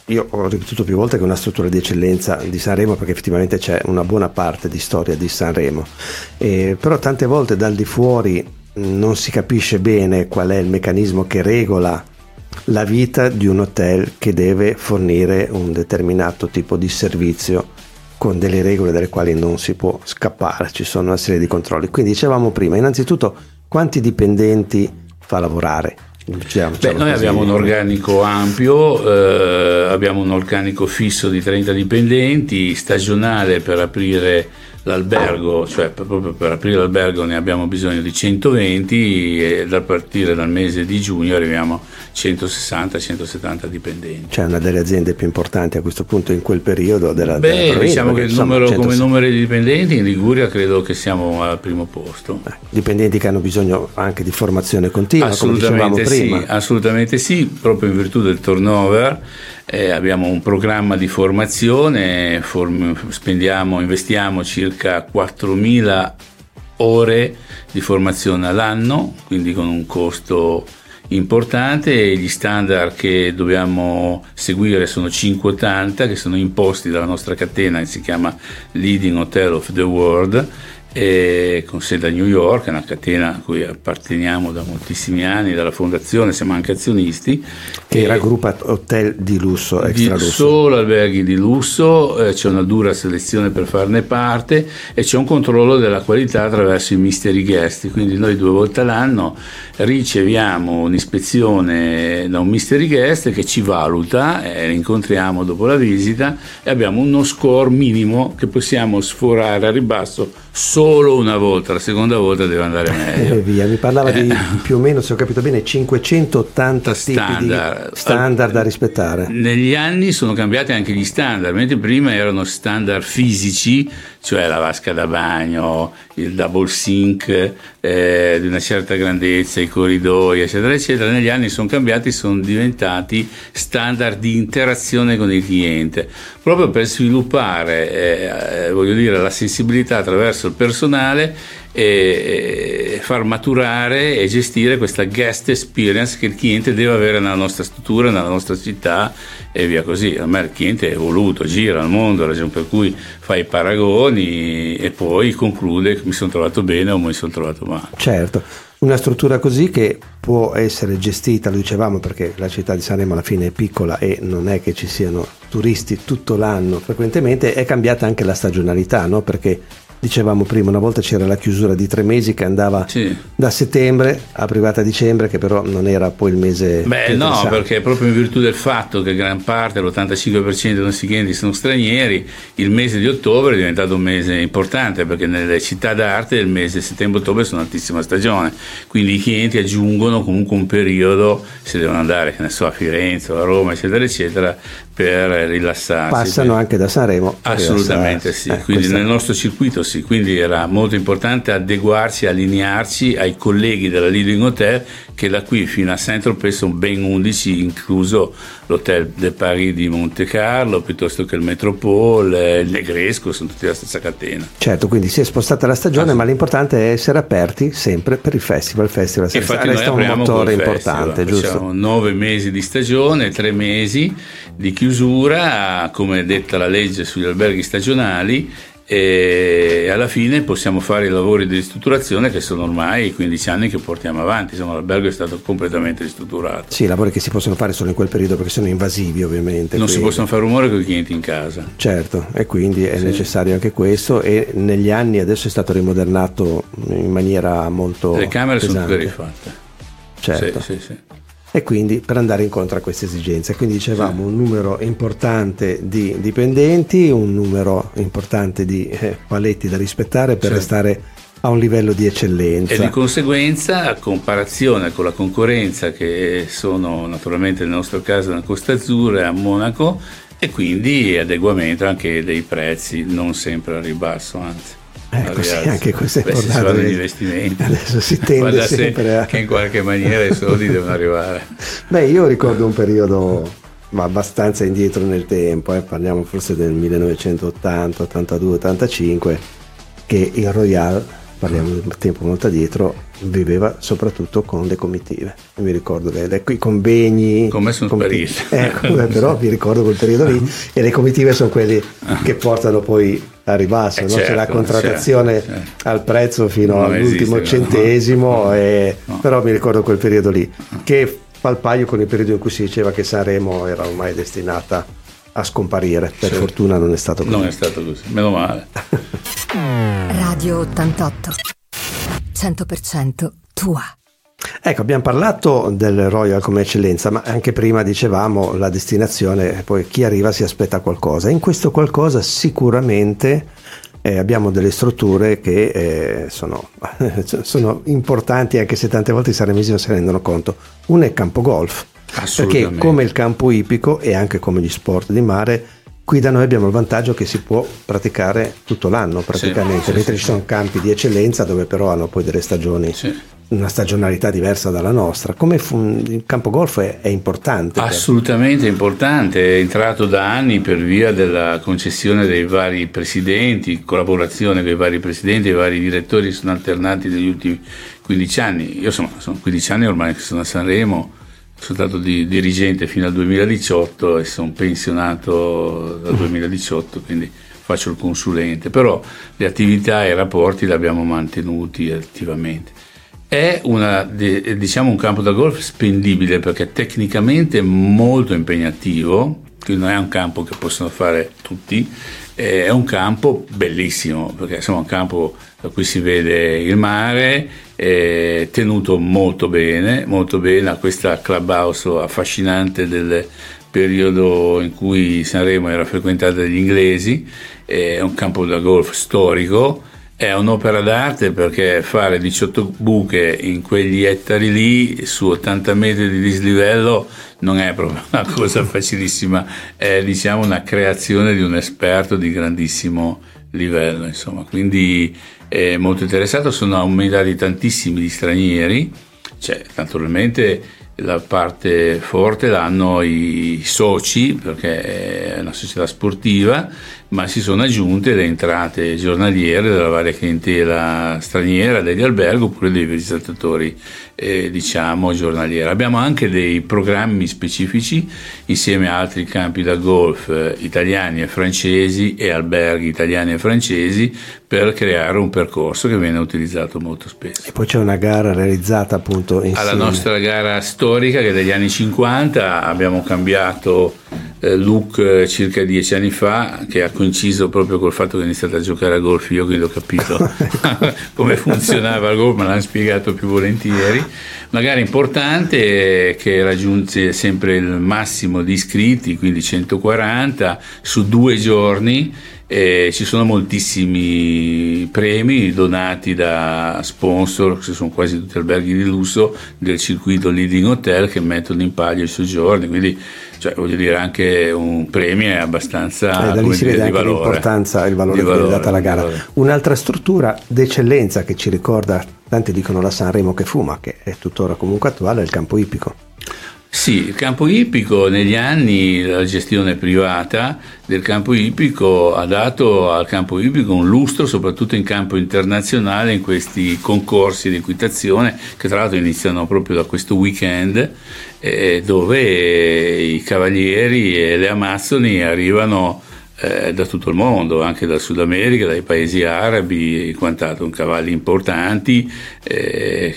io ho ripetuto più volte che è una struttura di eccellenza di Sanremo, perché effettivamente c'è una buona parte di storia di Sanremo, Eh, però tante volte dal di fuori mh, non si capisce bene qual è il meccanismo che regola la vita di un hotel che deve fornire un determinato tipo di servizio con delle regole dalle quali non si può scappare, ci sono una serie di controlli. Quindi dicevamo prima, innanzitutto quanti dipendenti fa lavorare? Diciamo, Beh, diciamo noi così. abbiamo un organico ampio, eh, abbiamo un organico fisso di 30 dipendenti, stagionale per aprire l'albergo, cioè proprio per aprire l'albergo ne abbiamo bisogno di 120 e da partire dal mese di giugno arriviamo a 160-170 dipendenti. Cioè una delle aziende più importanti a questo punto in quel periodo della, Beh, della diciamo che numero, come numero di dipendenti in Liguria credo che siamo al primo posto. Eh, dipendenti che hanno bisogno anche di formazione continua, assolutamente come dicevamo sì, Assolutamente sì, proprio in virtù del turnover eh, abbiamo un programma di formazione, form- spendiamo, investiamo circa 4.000 ore di formazione all'anno, quindi con un costo importante. E gli standard che dobbiamo seguire sono 580 che sono imposti dalla nostra catena che si chiama Leading Hotel of the World e con sede a New York, è una catena a cui apparteniamo da moltissimi anni, dalla fondazione, siamo anche azionisti. Che raggruppa hotel di lusso, extra lusso. Solo alberghi di lusso, eh, c'è una dura selezione per farne parte e c'è un controllo della qualità attraverso i mystery guest, quindi noi due volte all'anno riceviamo un'ispezione da un mystery guest che ci valuta, eh, incontriamo dopo la visita e abbiamo uno score minimo che possiamo sforare a ribasso solo una volta, la seconda volta deve andare meglio. E via, mi parlava di eh. più o meno, se ho capito bene, 580 standard, standard da rispettare. Negli anni sono cambiati anche gli standard, mentre prima erano standard fisici, cioè la vasca da bagno, il double sink eh, di una certa grandezza, i corridoi, eccetera, eccetera. Negli anni sono cambiati, sono diventati standard di interazione con il cliente, proprio per sviluppare, eh, voglio dire, la sensibilità attraverso il personale e far maturare e gestire questa guest experience che il cliente deve avere nella nostra struttura, nella nostra città e via così. A me il cliente è evoluto, gira al mondo, ragione per cui fa i paragoni e poi conclude che mi sono trovato bene o mi sono trovato male. Certo, una struttura così che può essere gestita, lo dicevamo perché la città di Sanremo alla fine è piccola e non è che ci siano turisti tutto l'anno frequentemente, è cambiata anche la stagionalità, no? perché dicevamo prima, una volta c'era la chiusura di tre mesi che andava sì. da settembre a privata dicembre, che però non era poi il mese. Beh, no, perché proprio in virtù del fatto che gran parte, l'85% dei nostri clienti sono stranieri, il mese di ottobre è diventato un mese importante perché nelle città d'arte il mese settembre-ottobre sono altissima stagione, quindi i clienti aggiungono comunque un periodo, se devono andare, che ne so, a Firenze o a Roma, eccetera, eccetera, per rilassarsi. Passano per... anche da Sanremo. Assolutamente sì, eh, quindi questa... nel nostro circuito sì, quindi era molto importante adeguarsi, allinearsi ai colleghi della Leading Hotel che da qui fino a Saint-Tropez sono ben 11, incluso l'Hotel de Paris di Monte Carlo, piuttosto che il Metropole, il Negresco, sono tutti la stessa catena. Certo, quindi si è spostata la stagione, ma l'importante è essere aperti sempre per il festival. Il festival resta un motore importante, festival. giusto? Facciamo nove mesi di stagione, tre mesi di chiusura, come detta la legge sugli alberghi stagionali e alla fine possiamo fare i lavori di ristrutturazione che sono ormai 15 anni che portiamo avanti, insomma l'albergo è stato completamente ristrutturato. Sì, lavori che si possono fare solo in quel periodo perché sono invasivi ovviamente. Non quindi. si possono fare rumore con i clienti in casa. Certo, e quindi è sì. necessario anche questo e negli anni adesso è stato rimodernato in maniera molto... Le camere pesante. sono tutte rifatte. Certo. Sì, sì, sì e quindi per andare incontro a queste esigenze. Quindi dicevamo un numero importante di dipendenti, un numero importante di eh, paletti da rispettare per certo. restare a un livello di eccellenza. E di conseguenza, a comparazione con la concorrenza che sono naturalmente nel nostro caso nella Costa Azzurra e a Monaco, e quindi adeguamento anche dei prezzi, non sempre a ribasso, anzi. Ecco, sì, anche questo è importante. Beh, investimenti. Adesso si tende sempre a... che in qualche maniera i soldi devono arrivare. Beh, io ricordo un periodo ma abbastanza indietro nel tempo, eh, parliamo forse del 1980, 82, 85, che il Royal, parliamo di un tempo molto addietro, viveva soprattutto con le comitive. Mi ricordo le, le, i convegni. Come sono spariti. Ecco, però vi ricordo quel periodo lì (laughs) e le comitive sono quelli che portano poi a ribasso, eh no? certo, c'è la certo, contrattazione certo, certo. al prezzo fino non all'ultimo esiste, centesimo, no. E, no. però mi ricordo quel periodo lì, che fa il paio con il periodo in cui si diceva che Sanremo era ormai destinata a scomparire, per certo. fortuna non è stato così. Non è stato così, meno male. (laughs) Radio 88, 100% tua. Ecco, abbiamo parlato del Royal come eccellenza, ma anche prima dicevamo la destinazione, poi chi arriva si aspetta qualcosa. In questo qualcosa sicuramente eh, abbiamo delle strutture che eh, sono, (laughs) sono, importanti anche se tante volte i sanremesi non se ne rendono conto. Una è il campo golf, perché come il campo ippico e anche come gli sport di mare, qui da noi abbiamo il vantaggio che si può praticare tutto l'anno praticamente, sì, mentre sì, ci sono campi di eccellenza dove però hanno poi delle stagioni una stagionalità diversa dalla nostra. Come fu, il campo golf è, è importante? Assolutamente per... importante, è entrato da anni per via della concessione dei vari presidenti, collaborazione con i vari presidenti, i vari direttori sono alternati negli ultimi 15 anni. Io insomma, sono 15 anni ormai che sono a Sanremo, sono stato di, dirigente fino al 2018 e sono pensionato dal 2018, quindi faccio il consulente, però le attività e i rapporti li abbiamo mantenuti attivamente. È una, diciamo, un campo da golf spendibile perché tecnicamente è molto impegnativo, quindi non è un campo che possono fare tutti, è un campo bellissimo perché insomma, è un campo da cui si vede il mare, è tenuto molto bene, molto bene, ha questa clubhouse affascinante del periodo in cui Sanremo era frequentata dagli inglesi, è un campo da golf storico è un'opera d'arte perché fare 18 buche in quegli ettari lì su 80 metri di dislivello non è proprio una cosa facilissima, è diciamo una creazione di un esperto di grandissimo livello, insomma. Quindi è molto interessato, sono aumentati tantissimi gli stranieri, cioè naturalmente la parte forte l'hanno i soci perché è una società sportiva ma si sono aggiunte le entrate giornaliere della varia clientela straniera degli alberghi oppure dei visitatori eh, diciamo giornalieri. Abbiamo anche dei programmi specifici insieme a altri campi da golf eh, italiani e francesi e alberghi italiani e francesi per creare un percorso che viene utilizzato molto spesso. E poi c'è una gara realizzata appunto insieme. Alla nostra gara storica che è degli anni 50 abbiamo cambiato eh, look eh, circa dieci anni fa che ha coinciso proprio col fatto che ho iniziato a giocare a golf io quindi ho capito (laughs) (laughs) come funzionava il golf me l'hanno spiegato più volentieri. Una gara importante che raggiunge sempre il massimo di iscritti quindi 140 su due giorni eh, ci sono moltissimi premi donati da sponsor, che sono quasi tutti alberghi di lusso del circuito Leading Hotel che mettono in palio i soggiorni, quindi cioè, voglio dire anche un premio è abbastanza eh, da lì si vede anche valore, l'importanza il valore, valore che data alla gara. Un'altra struttura d'eccellenza che ci ricorda, tanti dicono la Sanremo che fuma, che è tuttora comunque attuale, è il campo ippico. Sì, il campo ippico negli anni la gestione privata del campo ippico ha dato al campo ippico un lustro soprattutto in campo internazionale in questi concorsi di equitazione che tra l'altro iniziano proprio da questo weekend eh, dove i cavalieri e le amazzoni arrivano eh, da tutto il mondo, anche dal Sud America, dai paesi arabi e quant'altro, cavalli importanti, eh,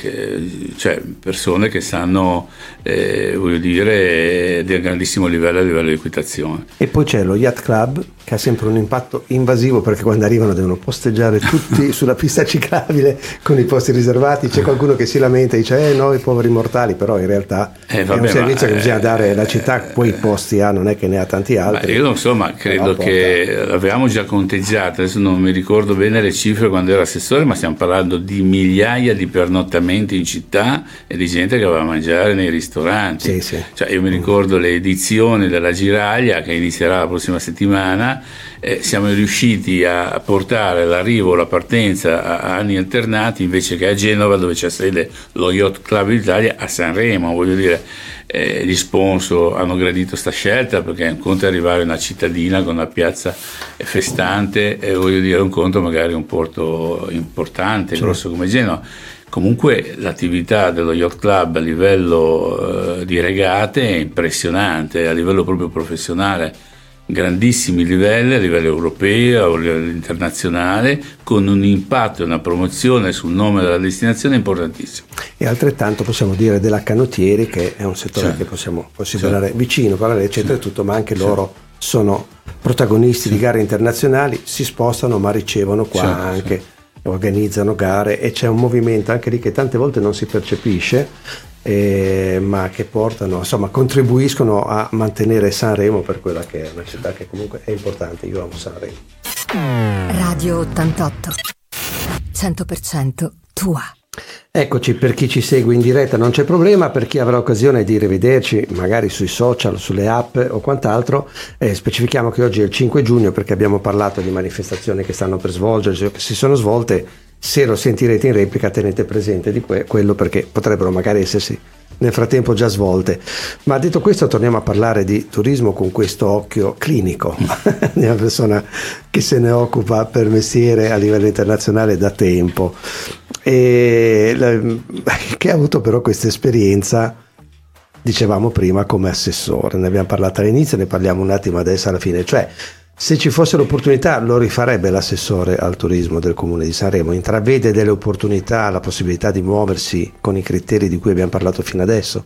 cioè persone che sanno, eh, voglio dire, di grandissimo livello a livello di equitazione. E poi c'è lo Yacht Club che ha sempre un impatto invasivo perché quando arrivano devono posteggiare tutti (laughs) sulla pista ciclabile con i posti riservati, c'è qualcuno che si lamenta e dice eh no i poveri mortali, però in realtà eh, vabbè, è un servizio ma, che bisogna dare alla città, poi i posti ha, non è che ne ha tanti altri. io insomma credo che avevamo già conteggiato, adesso non mi ricordo bene le cifre quando ero assessore, ma stiamo parlando di migliaia di pernottamenti in città e di gente che aveva a mangiare nei ristoranti. Sì, sì. Cioè, io mi ricordo le edizioni della Giraglia che inizierà la prossima settimana eh, siamo riusciti a portare l'arrivo, la partenza a, anni alternati invece che a Genova dove c'è sede lo Yacht Club d'Italia a Sanremo, voglio dire eh, gli sponsor hanno gradito questa scelta perché è un conto arrivare in una cittadina con una piazza festante e voglio dire un conto magari un porto importante, certo. grosso come Genova. Comunque l'attività dello Yacht Club a livello eh, di regate è impressionante, a livello proprio professionale grandissimi livelli a livello europeo, a livello internazionale, con un impatto e una promozione sul nome della destinazione importantissimo. E altrettanto possiamo dire della canottieri, che è un settore certo. che possiamo considerare certo. vicino, parallelo, eccetera, certo. tutto, ma anche loro sono protagonisti di gare internazionali, si spostano ma ricevono qua certo, anche, organizzano gare e c'è un movimento anche lì che tante volte non si percepisce, eh, ma che portano, insomma, contribuiscono a mantenere Sanremo per quella che è una città che comunque è importante. Io amo Sanremo. Radio 88. 100% tua. Eccoci, per chi ci segue in diretta non c'è problema, per chi avrà occasione di rivederci magari sui social, sulle app o quant'altro, eh, specifichiamo che oggi è il 5 giugno perché abbiamo parlato di manifestazioni che stanno per svolgersi o che si sono svolte, se lo sentirete in replica tenete presente di que- quello perché potrebbero magari essersi nel frattempo già svolte. Ma detto questo torniamo a parlare di turismo con questo occhio clinico. (laughs) Di una persona che se ne occupa per mestiere a livello internazionale da tempo. E che ha avuto però questa esperienza dicevamo prima come assessore. Ne abbiamo parlato all'inizio ne parliamo un attimo adesso alla fine. Cioè se ci fosse l'opportunità lo rifarebbe l'assessore al turismo del comune di Sanremo. Intravede delle opportunità la possibilità di muoversi con i criteri di cui abbiamo parlato fino adesso?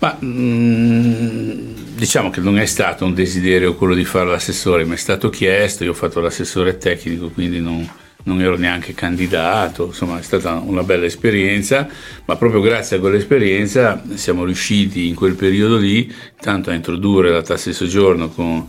Ma mm, diciamo che non è stato un desiderio quello di fare l'assessore, mi è stato chiesto, io ho fatto l'assessore tecnico, quindi non, non ero neanche candidato, insomma è stata una bella esperienza, ma proprio grazie a quell'esperienza siamo riusciti in quel periodo lì tanto a introdurre la tassa di soggiorno con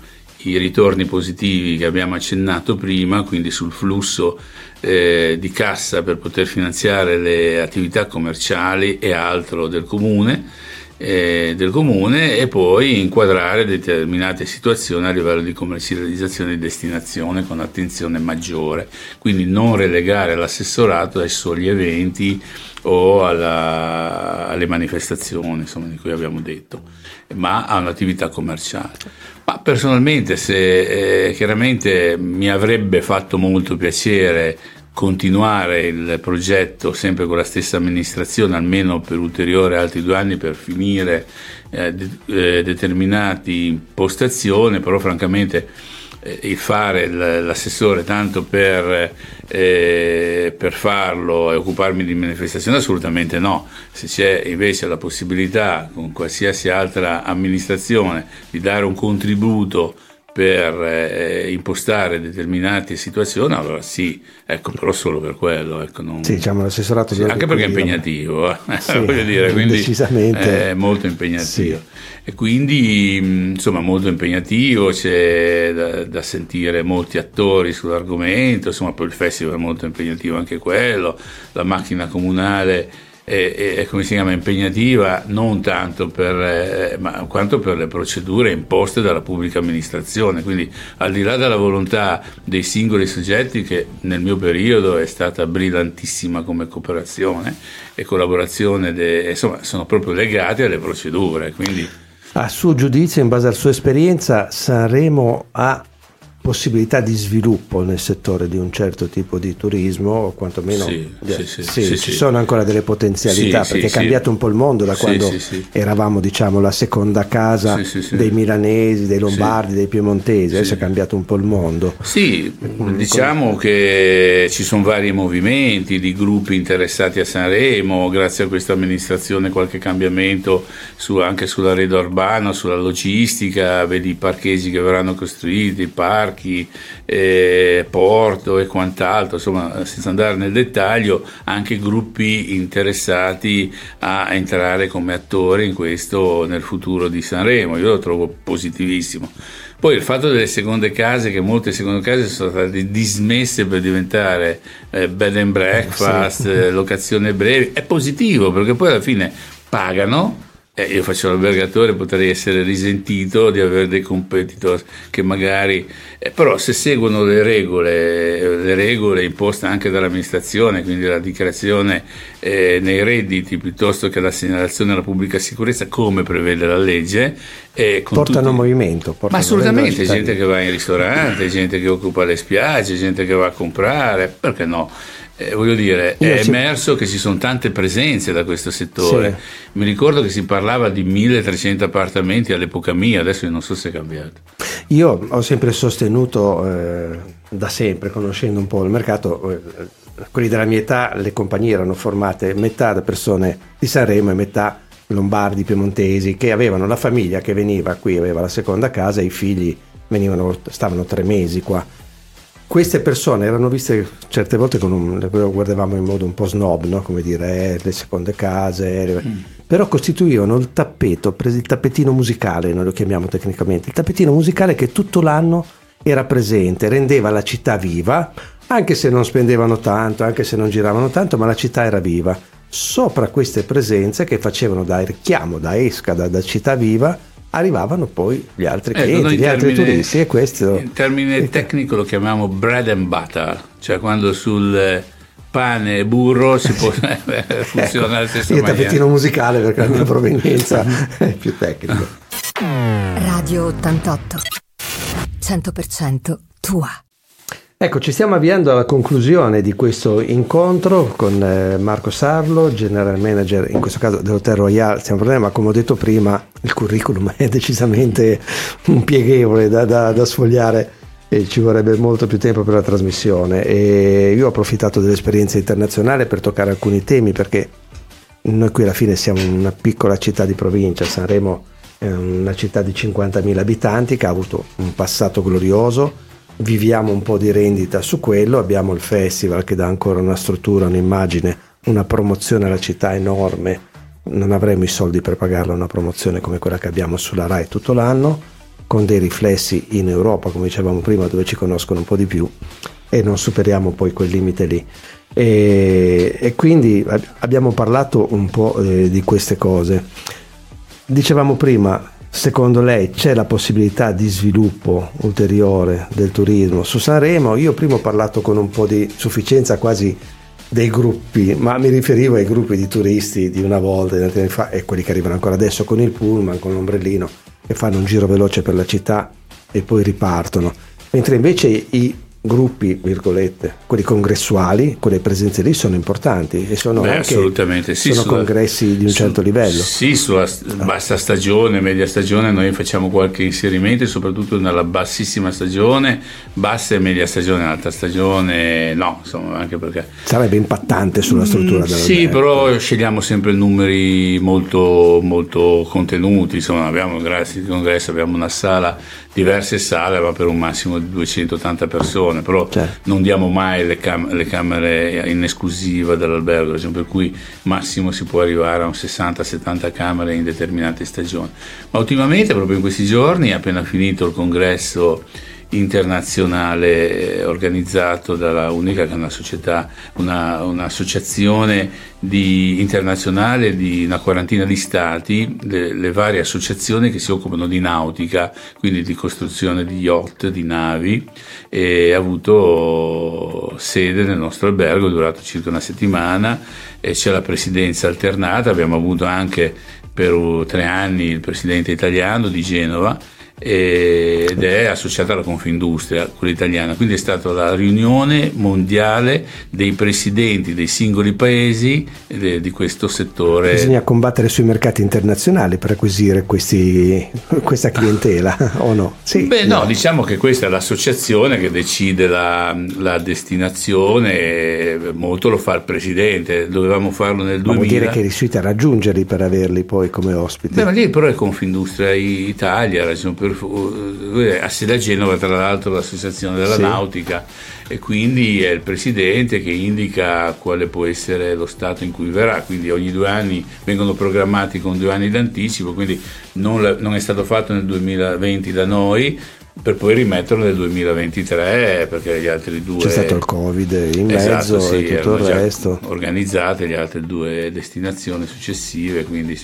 i ritorni positivi che abbiamo accennato prima, quindi sul flusso eh, di cassa per poter finanziare le attività commerciali e altro del comune eh, del comune e poi inquadrare determinate situazioni a livello di commercializzazione e destinazione con attenzione maggiore, quindi non relegare l'assessorato ai soli eventi o alla, alle manifestazioni insomma, di cui abbiamo detto, ma a un'attività commerciale. Ma personalmente, se eh, chiaramente mi avrebbe fatto molto piacere continuare il progetto sempre con la stessa amministrazione almeno per ulteriori altri due anni per finire eh, de- eh, determinate impostazioni, però francamente il fare l'assessore tanto per, eh, per, farlo e occuparmi di manifestazioni assolutamente no, se c'è invece la possibilità con qualsiasi altra amministrazione di dare un contributo per eh, impostare determinate situazioni, allora sì, ecco, però solo per quello. Ecco, non... Sì, diciamo l'assessorato. Sì, anche perché è impegnativo, eh? sì, (laughs) voglio dire, quindi decisamente. è molto impegnativo. Sì. E quindi, insomma, molto impegnativo, c'è da, da, sentire molti attori sull'argomento, insomma, poi il festival è molto impegnativo anche quello, la macchina comunale è, è, come si chiama, impegnativa non tanto per, eh, ma quanto per le procedure imposte dalla pubblica amministrazione. Quindi al di là della volontà dei singoli soggetti, che nel mio periodo è stata brillantissima come cooperazione e collaborazione, de, insomma, sono proprio legati alle procedure. Quindi, a suo giudizio, in base alla sua esperienza, Sanremo ha possibilità di sviluppo nel settore di un certo tipo di turismo o quantomeno sì, di, sì, sì, sì, ci sono ancora delle potenzialità perché è cambiato un po' il mondo da quando eravamo diciamo la seconda casa dei milanesi, dei lombardi, dei piemontesi, adesso è cambiato un po' il mondo. Sì, diciamo che ci sono vari movimenti di gruppi interessati a Sanremo, grazie a questa amministrazione qualche cambiamento su, anche sulla rete urbana, sulla logistica, vedi i parcheggi che verranno costruiti, i parchi parchi, eh, porto e quant'altro, insomma senza andare nel dettaglio, anche gruppi interessati a entrare come attori in questo nel futuro di Sanremo, io lo trovo positivissimo. Poi il fatto delle seconde case, che molte seconde case sono state dismesse per diventare eh, bed and breakfast, sì. eh, locazione breve, è positivo perché poi alla fine pagano eh, io faccio l'albergatore, potrei essere risentito di avere dei competitor che magari... Eh, però se seguono le regole, le regole imposte anche dall'amministrazione, quindi la dichiarazione eh, nei redditi piuttosto che la segnalazione alla pubblica sicurezza, come prevede la legge... Eh, portano tutti... movimento. Portano Ma assolutamente, gente che va in ristorante, gente che occupa le spiagge, gente che va a comprare, perché no? Eh, voglio dire, Io è ci... emerso che ci sono tante presenze da questo settore. Sì. Mi ricordo che si parlava di 1300 appartamenti all'epoca mia, adesso non so se è cambiato. Io ho sempre sostenuto, eh, da sempre, conoscendo un po' il mercato, eh, quelli della mia età, le compagnie erano formate metà da persone di Sanremo e metà lombardi, piemontesi, che avevano la famiglia che veniva qui, aveva la seconda casa, i figli venivano, stavano tre mesi qua queste persone erano viste certe volte con un, le guardavamo in modo un po' snob, no? come dire, eh, le seconde case, eh, mm. però costituivano il tappeto, il tappetino musicale, noi lo chiamiamo tecnicamente, il tappetino musicale che tutto l'anno era presente, rendeva la città viva, anche se non spendevano tanto, anche se non giravano tanto, ma la città era viva. Sopra queste presenze che facevano da richiamo, da esca, da, da città viva, arrivavano poi gli altri eh, clienti, gli altri turisti e questo... In termine tecnico lo chiamiamo bread and butter, cioè quando sul pane e burro si può (laughs) funzionare allo stesso Io tappetino musicale perché la mia (laughs) provenienza (laughs) è più tecnica. Radio 88 100% tua. Ecco, ci stiamo avviando alla conclusione di questo incontro con eh, Marco Sarlo, general manager in questo caso dell'Hotel Royal. Parlando, ma come ho detto prima, il curriculum è decisamente un pieghevole da, da, da sfogliare e ci vorrebbe molto più tempo per la trasmissione. E io ho approfittato dell'esperienza internazionale per toccare alcuni temi perché noi qui alla fine siamo una piccola città di provincia, Sanremo è una città di 50.000 abitanti che ha avuto un passato glorioso viviamo un po' di rendita su quello, abbiamo il festival che dà ancora una struttura, un'immagine, una promozione alla città enorme, non avremo i soldi per pagarla una promozione come quella che abbiamo sulla RAI tutto l'anno, con dei riflessi in Europa, come dicevamo prima, dove ci conoscono un po' di più e non superiamo poi quel limite lì. E, e quindi abbiamo parlato un po' eh, di queste cose. Dicevamo prima, Secondo lei c'è la possibilità di sviluppo ulteriore del turismo su Sanremo? Io prima ho parlato con un po' di sufficienza quasi dei gruppi, ma mi riferivo ai gruppi di turisti di una volta, di anni fa, e quelli che arrivano ancora adesso con il pullman, con l'ombrellino, che fanno un giro veloce per la città e poi ripartono. Mentre invece i gruppi, virgolette, quelli congressuali, quelle presenze lì sono importanti e sono, Beh, anche, assolutamente. Sì, sono sulla, congressi di un su, certo livello. Sì, sulla bassa stagione, media stagione noi facciamo qualche inserimento, soprattutto nella bassissima stagione, bassa e media stagione, alta stagione no, insomma, anche perché... Sarebbe impattante sulla struttura mm, della Sì, però scegliamo sempre numeri molto, molto contenuti, insomma abbiamo grazie al congresso, abbiamo una sala diverse sale, ma per un massimo di 280 persone, però certo. non diamo mai le, cam- le, camere in esclusiva dell'albergo, cioè per cui massimo si può arrivare a un 60-70 camere in determinate stagioni. Ma ultimamente, proprio in questi giorni, appena finito il congresso internazionale eh, organizzato dalla Unica, che è una società, una, un'associazione di, internazionale di una quarantina di stati, le, le, varie associazioni che si occupano di nautica, quindi di costruzione di yacht, di navi, e ha avuto sede nel nostro albergo, è durato circa una settimana, e c'è la presidenza alternata, abbiamo avuto anche per tre anni il presidente italiano di Genova, ed è associata alla Confindustria, quella italiana. Quindi è stata la riunione mondiale dei presidenti dei singoli paesi di questo settore. Bisogna combattere sui mercati internazionali per acquisire questi, (laughs) questa clientela, o no? Sì, Beh, no, no, diciamo che questa è l'associazione che decide la, la, destinazione, molto lo fa il presidente, dovevamo farlo nel 2000. Ma vuol dire che riuscite a raggiungerli per averli poi come ospiti? Beh, ma lì però è Confindustria Italia, ragione per ha sede a Genova tra l'altro l'associazione della sì. nautica. E quindi è il presidente che indica quale può essere lo stato in cui verrà, quindi ogni due anni vengono programmati con due anni d'anticipo, quindi non, la, non è stato fatto nel 2020 da noi, per poi rimetterlo nel 2023 perché gli altri due c'è stato il covid in esatto, mezzo sì, e tutto il resto. organizzate le altre due destinazioni successive quindi,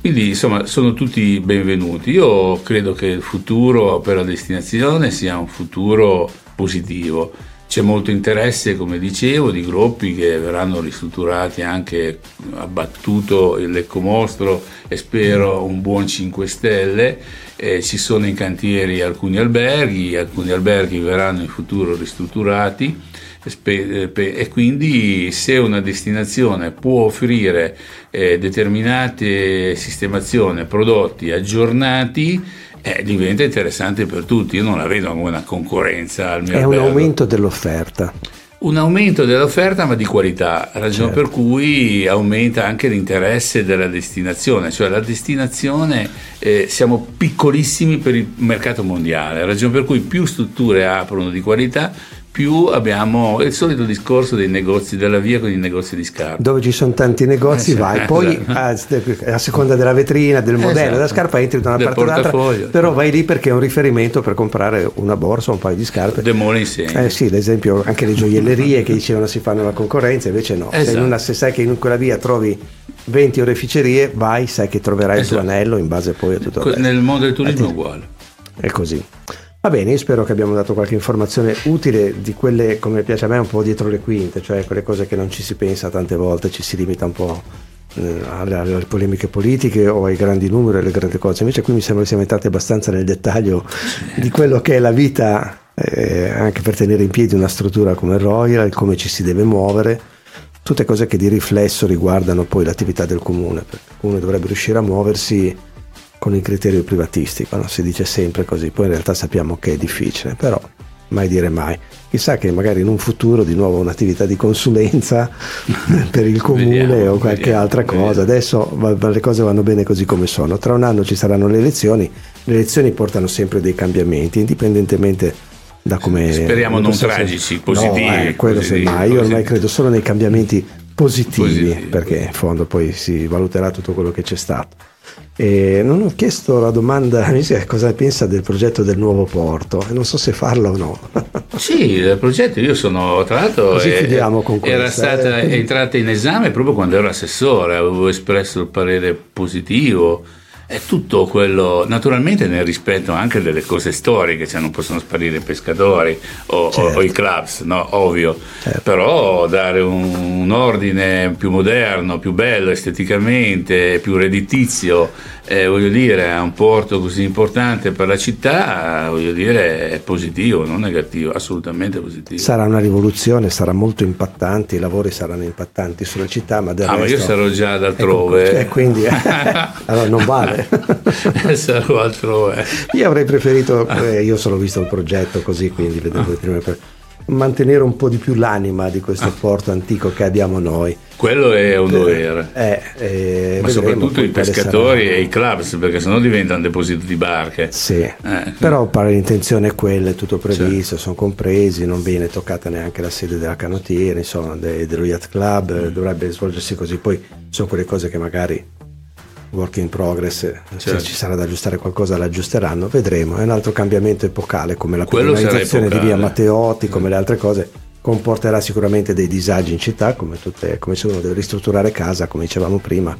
quindi insomma sono tutti benvenuti. Io credo che il futuro per la destinazione sia un futuro positivo. C'è molto interesse, come dicevo, di gruppi che verranno ristrutturati anche abbattuto l'ecomostro e spero un buon 5 Stelle. Eh, ci sono in cantieri alcuni alberghi, alcuni alberghi verranno in futuro ristrutturati e quindi se una destinazione può offrire eh, determinate sistemazioni, prodotti aggiornati, eh, diventa interessante per tutti. Io non la vedo come una concorrenza al mio È albergo. un aumento dell'offerta. Un aumento dell'offerta ma di qualità, ragione certo. per cui aumenta anche l'interesse della destinazione, cioè la destinazione eh, siamo piccolissimi per il mercato mondiale, ragione per cui più strutture aprono di qualità, più abbiamo il solito discorso dei negozi della via con i negozi di scarpe. Dove ci sono tanti negozi, Eh, vai, poi a, a seconda della vetrina, del modello, Esatto. della scarpa entri da una Del parte o dall'altra, però vai lì perché è un riferimento per comprare una borsa o un paio di scarpe. Demone insieme. Eh sì, ad esempio anche le gioiellerie che dicevano si fanno la concorrenza, invece no. Se, Esatto. una- se sai che in quella via trovi 20 oreficerie, vai, sai che troverai il Esatto. tuo anello in base poi a tutto il Co- resto. Nel mondo del turismo è Eh, uguale. È così. Va bene, io spero che abbiamo dato qualche informazione utile di quelle, come piace a me, un po' dietro le quinte, cioè quelle cose che non ci si pensa tante volte, ci si limita un po' eh, alle, alle polemiche politiche o ai grandi numeri, alle grandi cose. Invece qui mi sembra che siamo entrati abbastanza nel dettaglio di quello che è la vita, eh, anche per tenere in piedi una struttura come Royal, come ci si deve muovere, tutte cose che di riflesso riguardano poi l'attività del comune, perché il comune dovrebbe riuscire a muoversi con il criterio privatistico, no? si dice sempre così, poi in realtà sappiamo che è difficile, però mai dire mai. Chissà che magari in un futuro di nuovo un'attività di consulenza (laughs) per il comune Vediamo, o qualche vediamo, altra cosa. vediamo. Adesso le cose vanno bene così come sono. Tra un anno ci saranno le elezioni, le elezioni portano sempre dei cambiamenti, indipendentemente da come... Speriamo non so se- tragici, positivi, No, eh, quello positivi, semmai. Io ormai credo solo nei cambiamenti positivi, Positivi, perché in fondo poi si valuterà tutto quello che c'è stato. E non ho chiesto la domanda (laughs) dice cosa pensa del progetto del nuovo porto e non so se farlo o no. (laughs) Sì, il progetto io sono tra l'altro Così con era stata eh. entrata in esame proprio quando ero assessore, avevo espresso il parere positivo. È tutto quello, naturalmente nel rispetto anche delle cose storiche, cioè non possono sparire i pescatori o, Certo. o i clubs, no? ovvio, Certo. però dare un, un ordine più moderno, più bello esteticamente, più redditizio, eh, voglio dire, a un porto così importante per la città, voglio dire, è positivo, non negativo, assolutamente positivo. Sarà una rivoluzione, sarà molto impattante, i lavori saranno impattanti sulla città, ma del Ah, ma io resto- sarò già Ecco, altrove. eh, quindi (laughs) allora non vale. (laughs) sarò altrove. Io avrei preferito, eh, io solo visto il progetto così, quindi vedevo le prime per- mantenere un po' di più l'anima di questo Ah. porto antico che abbiamo noi. Quello è un dovere. Eh, eh, Ma soprattutto i pescatori sarà. e i clubs, perché sennò diventano depositi di barche. Sì, Eh, però pare l'intenzione è quella, è tutto Certo. previsto, sono compresi, non viene toccata neanche la sede della canottiera, insomma, de- dello yacht club, Mm. dovrebbe svolgersi così. Poi sono quelle cose che magari work in progress, Certo. se ci sarà da aggiustare qualcosa l'aggiusteranno, vedremo. È un altro cambiamento epocale come la Quello sarà pedonalizzazione di via. Matteotti, come le altre cose. Comporterà sicuramente dei disagi in città, come, tutte, come se uno deve ristrutturare casa, come dicevamo prima.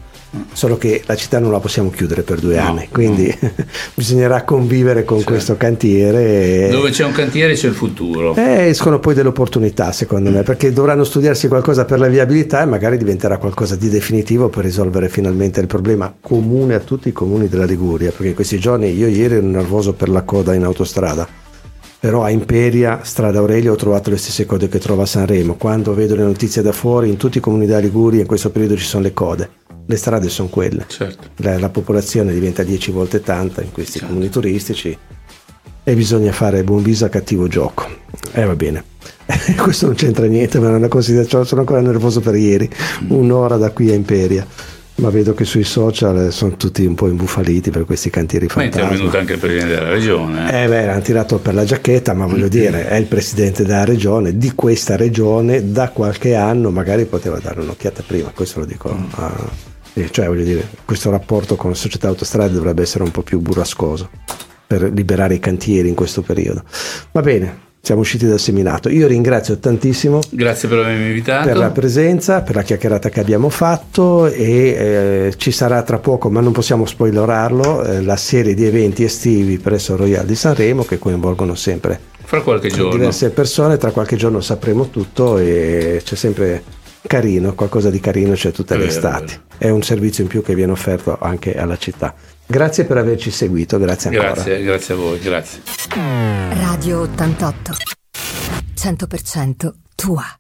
Solo che la città non la possiamo chiudere per due No, anni, quindi (laughs) bisognerà convivere con Certo. questo cantiere. e- Dove c'è un cantiere c'è il futuro. e escono poi delle opportunità, secondo me, perché dovranno studiarsi qualcosa per la viabilità e magari diventerà qualcosa di definitivo per risolvere finalmente il problema comune a tutti i comuni della Liguria. Perché in questi giorni io ieri ero nervoso per la coda in autostrada. Però a Imperia, strada Aurelia, ho trovato le stesse code che trovo a Sanremo. Quando vedo le notizie da fuori, in tutti i comuni della Liguria in questo periodo ci sono le code. Le strade sono quelle. Certo. La, la popolazione diventa 10 volte tanta in questi comuni turistici e bisogna fare buon viso a cattivo gioco. E va bene. (laughs) Questo non c'entra niente, ma è una considerazione. Sono ancora nervoso per ieri, un'ora da qui a Imperia. Ma vedo che sui social sono tutti un po' imbufaliti per questi cantieri Ma è intervenuto fantasma. anche il presidente della regione. eh. Eh beh, hanno tirato per la giacchetta, ma voglio dire, è il presidente della regione, di questa regione, da qualche anno, magari poteva dare un'occhiata prima, questo lo dico. a- eh, cioè, voglio dire, questo rapporto con la società autostrade dovrebbe essere un po' più burrascoso per liberare i cantieri in questo periodo. Va bene, siamo usciti dal seminato. Io ringrazio tantissimo Grazie per avermi invitato. per la presenza, per la chiacchierata che abbiamo fatto e eh, ci sarà tra poco, ma non possiamo spoilerarlo, eh, la serie di eventi estivi presso Royal di Sanremo che coinvolgono sempre Fra qualche giorno. diverse persone, tra qualche giorno sapremo tutto e c'è sempre carino, qualcosa di carino c'è tutte È le estati. È un servizio in più che viene offerto anche alla città. Grazie per averci seguito, grazie ancora. Grazie, grazie a voi, grazie. Radio 88. 100% tua.